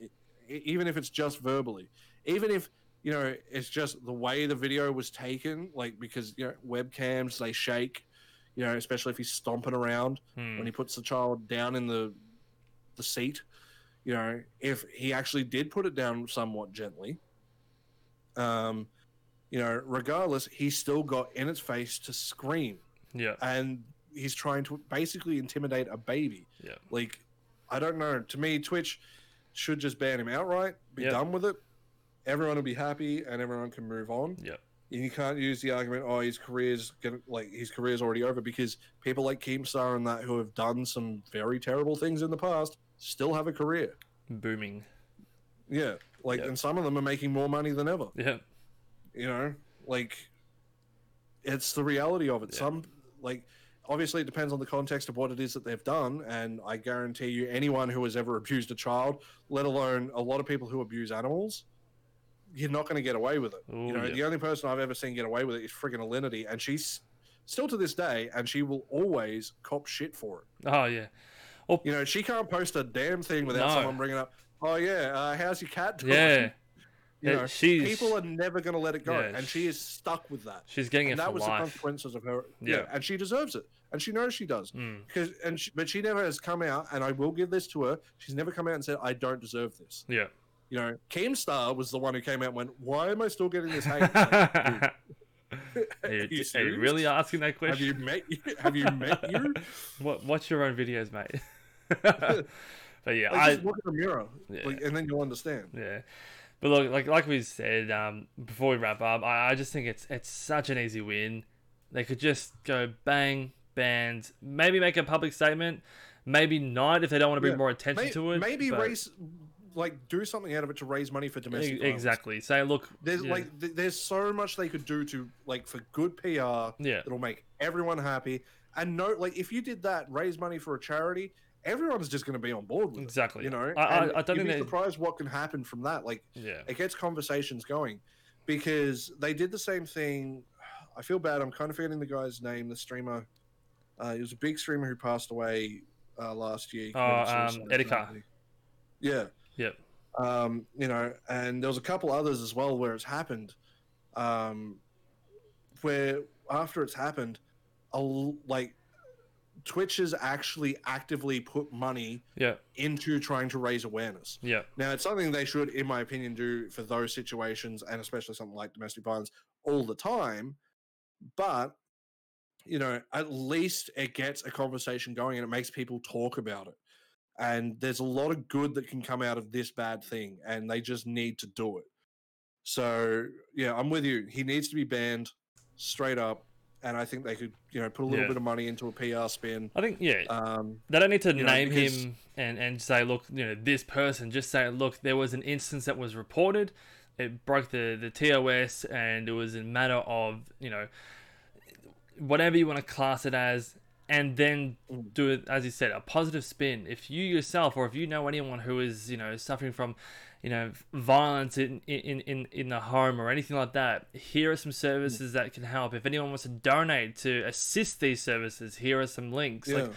e- even if it's just verbally, even if you know it's just the way the video was taken, like because you know webcams they shake, you know, especially if he's stomping around Hmm. when he puts the child down in the the seat. You know, if he actually did put it down somewhat gently, um, you know, regardless, he still got in its face to scream yeah, and he's trying to basically intimidate a baby. yeah. Like, I don't know. To me, Twitch should just ban him outright. Be Yep. done with it. Everyone will be happy, and everyone can move on. Yeah. You can't use the argument, "Oh, his career's gonna like his career's already over," because people like Keemstar and that who have done some very terrible things in the past still have a career. Booming. Yeah, like, Yep. and some of them are making more money than ever. Yeah, you know like it's the reality of it Yeah. some like obviously, it depends on the context of what it is that they've done. And I guarantee you, anyone who has ever abused a child, let alone a lot of people who abuse animals, you're not going to get away with it. Ooh, you know, yeah. the only person I've ever seen get away with it is friggin' Alinity, and she's still to this day, and she will always cop shit for it. Oh yeah. well, You know, she can't post a damn thing without No. someone bringing up, "Oh yeah, uh, how's your cat doing?" Yeah. [laughs] you Yeah, know, she's- people are never going to let it go, Yeah, and she is stuck with that. She's getting it that was the consequences of her. Yeah. Yeah. and she deserves it, and she knows she does. Mm. Because and she, but she never has come out, and I will give this to her. She's never come out and said, "I don't deserve this." Yeah. You know, Keemstar was the one who came out and went, "Why am I still getting this hate?" [laughs] Like, Are [laughs] you, are you are you serious? really asking that question? Have question? you met? Have you met you? [laughs] What, watch your own videos, mate. but yeah, Like, I just look in the mirror, Yeah. like, and then you'll understand. yeah. But look, like like we said um, before we wrap up, I, I just think it's it's such an easy win. They could just go bang banned, maybe make a public statement, maybe not if they don't want to bring Yeah. more attention May- to it. Maybe but- raise, like, do something out of it to raise money for domestic. Exactly. Say, look, There's yeah, like, th- there's so much they could do to like for good PR. yeah, It'll make everyone happy. And no, like, if you did that, raise money for a charity, everyone's just going to be on board with it. exactly. You know, I, I, And I don't you'd think be surprised what can happen from that. Like, Yeah, it gets conversations going because they did the same thing. I feel bad. I'm kind of forgetting the guy's name. The streamer. Uh, he was a big streamer who passed away uh, last year. Oh, um, apparently. Yeah. Yep. Um, you know, and there was a couple others as well where it's happened, um, where after it's happened, a like Twitch has actually actively put money yeah, into trying to raise awareness. yeah, Now, it's something they should, in my opinion, do for those situations, and especially something like domestic violence all the time. But, you know, at least it gets a conversation going and it makes people talk about it. And there's a lot of good that can come out of this bad thing, and they just need to do it. So, yeah, I'm with you. He needs to be banned straight up. And I think they could, you know, put a little Yeah. bit of money into a PR spin. I think yeah. Um, They don't need to You know, name because- him and, and say, look, you know, this person. Just say, look, there was an instance that was reported. It broke the, the TOS, and it was a matter of, you know, whatever you want to class it as, and then Mm. do it, as you said, a positive spin. If you yourself, or if you know anyone who is, you know, suffering from, you know, violence in, in, in, in the home or anything like that, here are some services that can help. If anyone wants to donate to assist these services, here are some links. yeah. Like,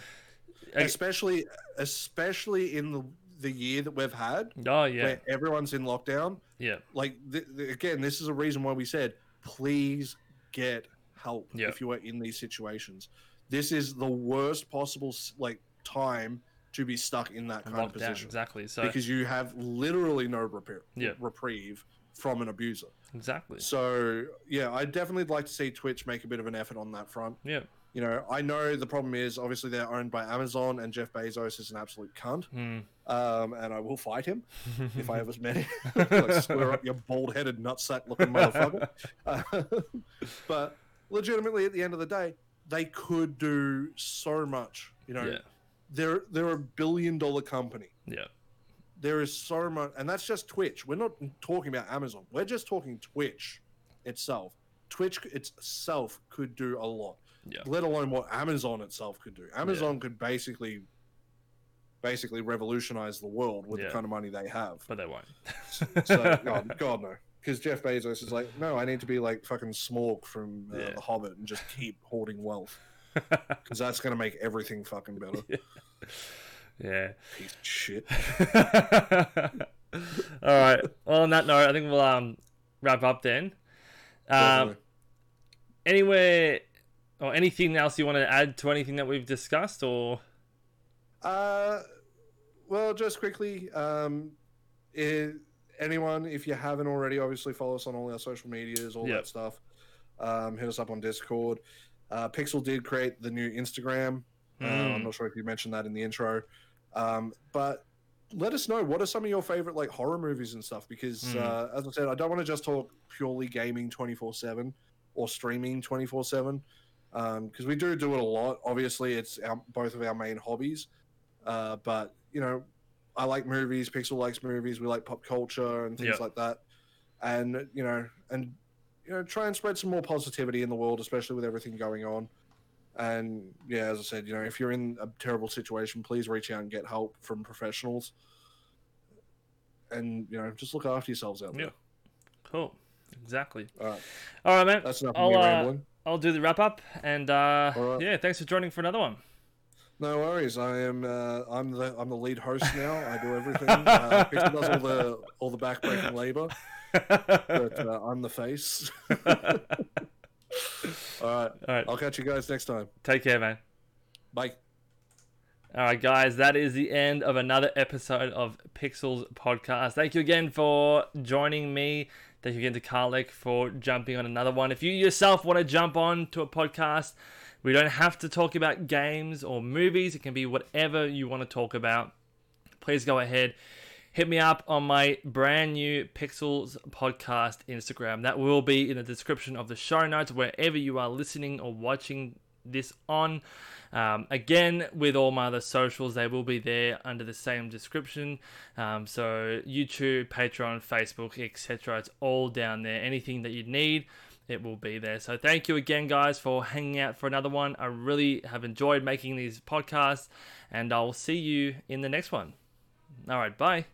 especially especially in the the year that we've had Oh yeah, where everyone's in lockdown yeah, like th- th- again this is a reason why we said please get help if you are in these situations this is the worst possible like time to be stuck in that kind of lockdown position exactly. So because you have literally no repair, Yeah. reprieve from an abuser exactly, so yeah i definitely like to see twitch make a bit of an effort on that front yeah, you know, I know the problem is obviously they're owned by Amazon, and Jeff Bezos is an absolute cunt. Hmm. Um, and I will fight him [laughs] if I ever met him. [laughs] like, square up, your bald-headed nutsack looking motherfucker. Uh, [laughs] but legitimately, at the end of the day, they could do so much. You know, yeah, they're they're a billion-dollar company. yeah, There is so much, and that's just Twitch. We're not talking about Amazon. We're just talking Twitch itself. Twitch itself could do a lot yeah, let alone what Amazon itself could do. Amazon could basically basically revolutionize the world with Yeah. the kind of money they have. but they won't. So God, God no. Because Jeff Bezos is like, no, I need to be like fucking Smaug from uh, Yeah. The Hobbit and just keep hoarding wealth. [laughs] Because that's going to make everything fucking better. yeah. Piece of shit. [laughs] All right. Well, on that note, I think we'll um wrap up then. Um, anywhere or anything else you want to add to anything that we've discussed, or Uh, well, just quickly, um, i anyone, if you haven't already, obviously follow us on all our social medias, all Yep. that stuff. Um, hit us up on Discord. Uh, Pixel did create the new Instagram. Uh, I'm Mm. not sure if you mentioned that in the intro, um, but let us know what are some of your favorite like horror movies and stuff. Because Mm. uh, as I said, I don't want to just talk purely gaming 24 seven or streaming 24 seven because we do do it a lot. Obviously, it's our, both of our main hobbies. Uh, but you know, I like movies. Pixel likes movies. We like pop culture and things Yeah. like that. And you know, and you know, try and spread some more positivity in the world, especially with everything going on. And yeah, as I said, you know, if you're in a terrible situation, please reach out and get help from professionals. And you know, just look after yourselves out there. Yeah. Cool. Exactly. All right, All right, man. that's enough I'll, of me uh, rambling. I'll do the wrap up, and uh, right. yeah, thanks for joining for another one. No worries. I am. Uh, I'm the. I'm the lead host now. I do everything. Uh, Pixel does all the all the backbreaking labor, but uh, I'm the face. [laughs] all right. All right, I'll catch you guys next time. take care, man. Bye. All right, guys, that is the end of another episode of Pixels Podcast. Thank you again for joining me. Thank you again to Karlek for jumping on another one. If you yourself want to jump on to a podcast, we don't have to talk about games or movies. It can be whatever you want to talk about. Please go ahead. Hit me up on my brand new Pixels Podcast Instagram. That will be in the description of the show notes, wherever you are listening or watching this on. Um, again, with all my other socials, they will be there under the same description. Um, so YouTube, Patreon, Facebook, etc. It's all down there. Anything that you need, it will be there. So thank you again, guys, for hanging out for another one. I really have enjoyed making these podcasts, and I'll see you in the next one. All right, bye.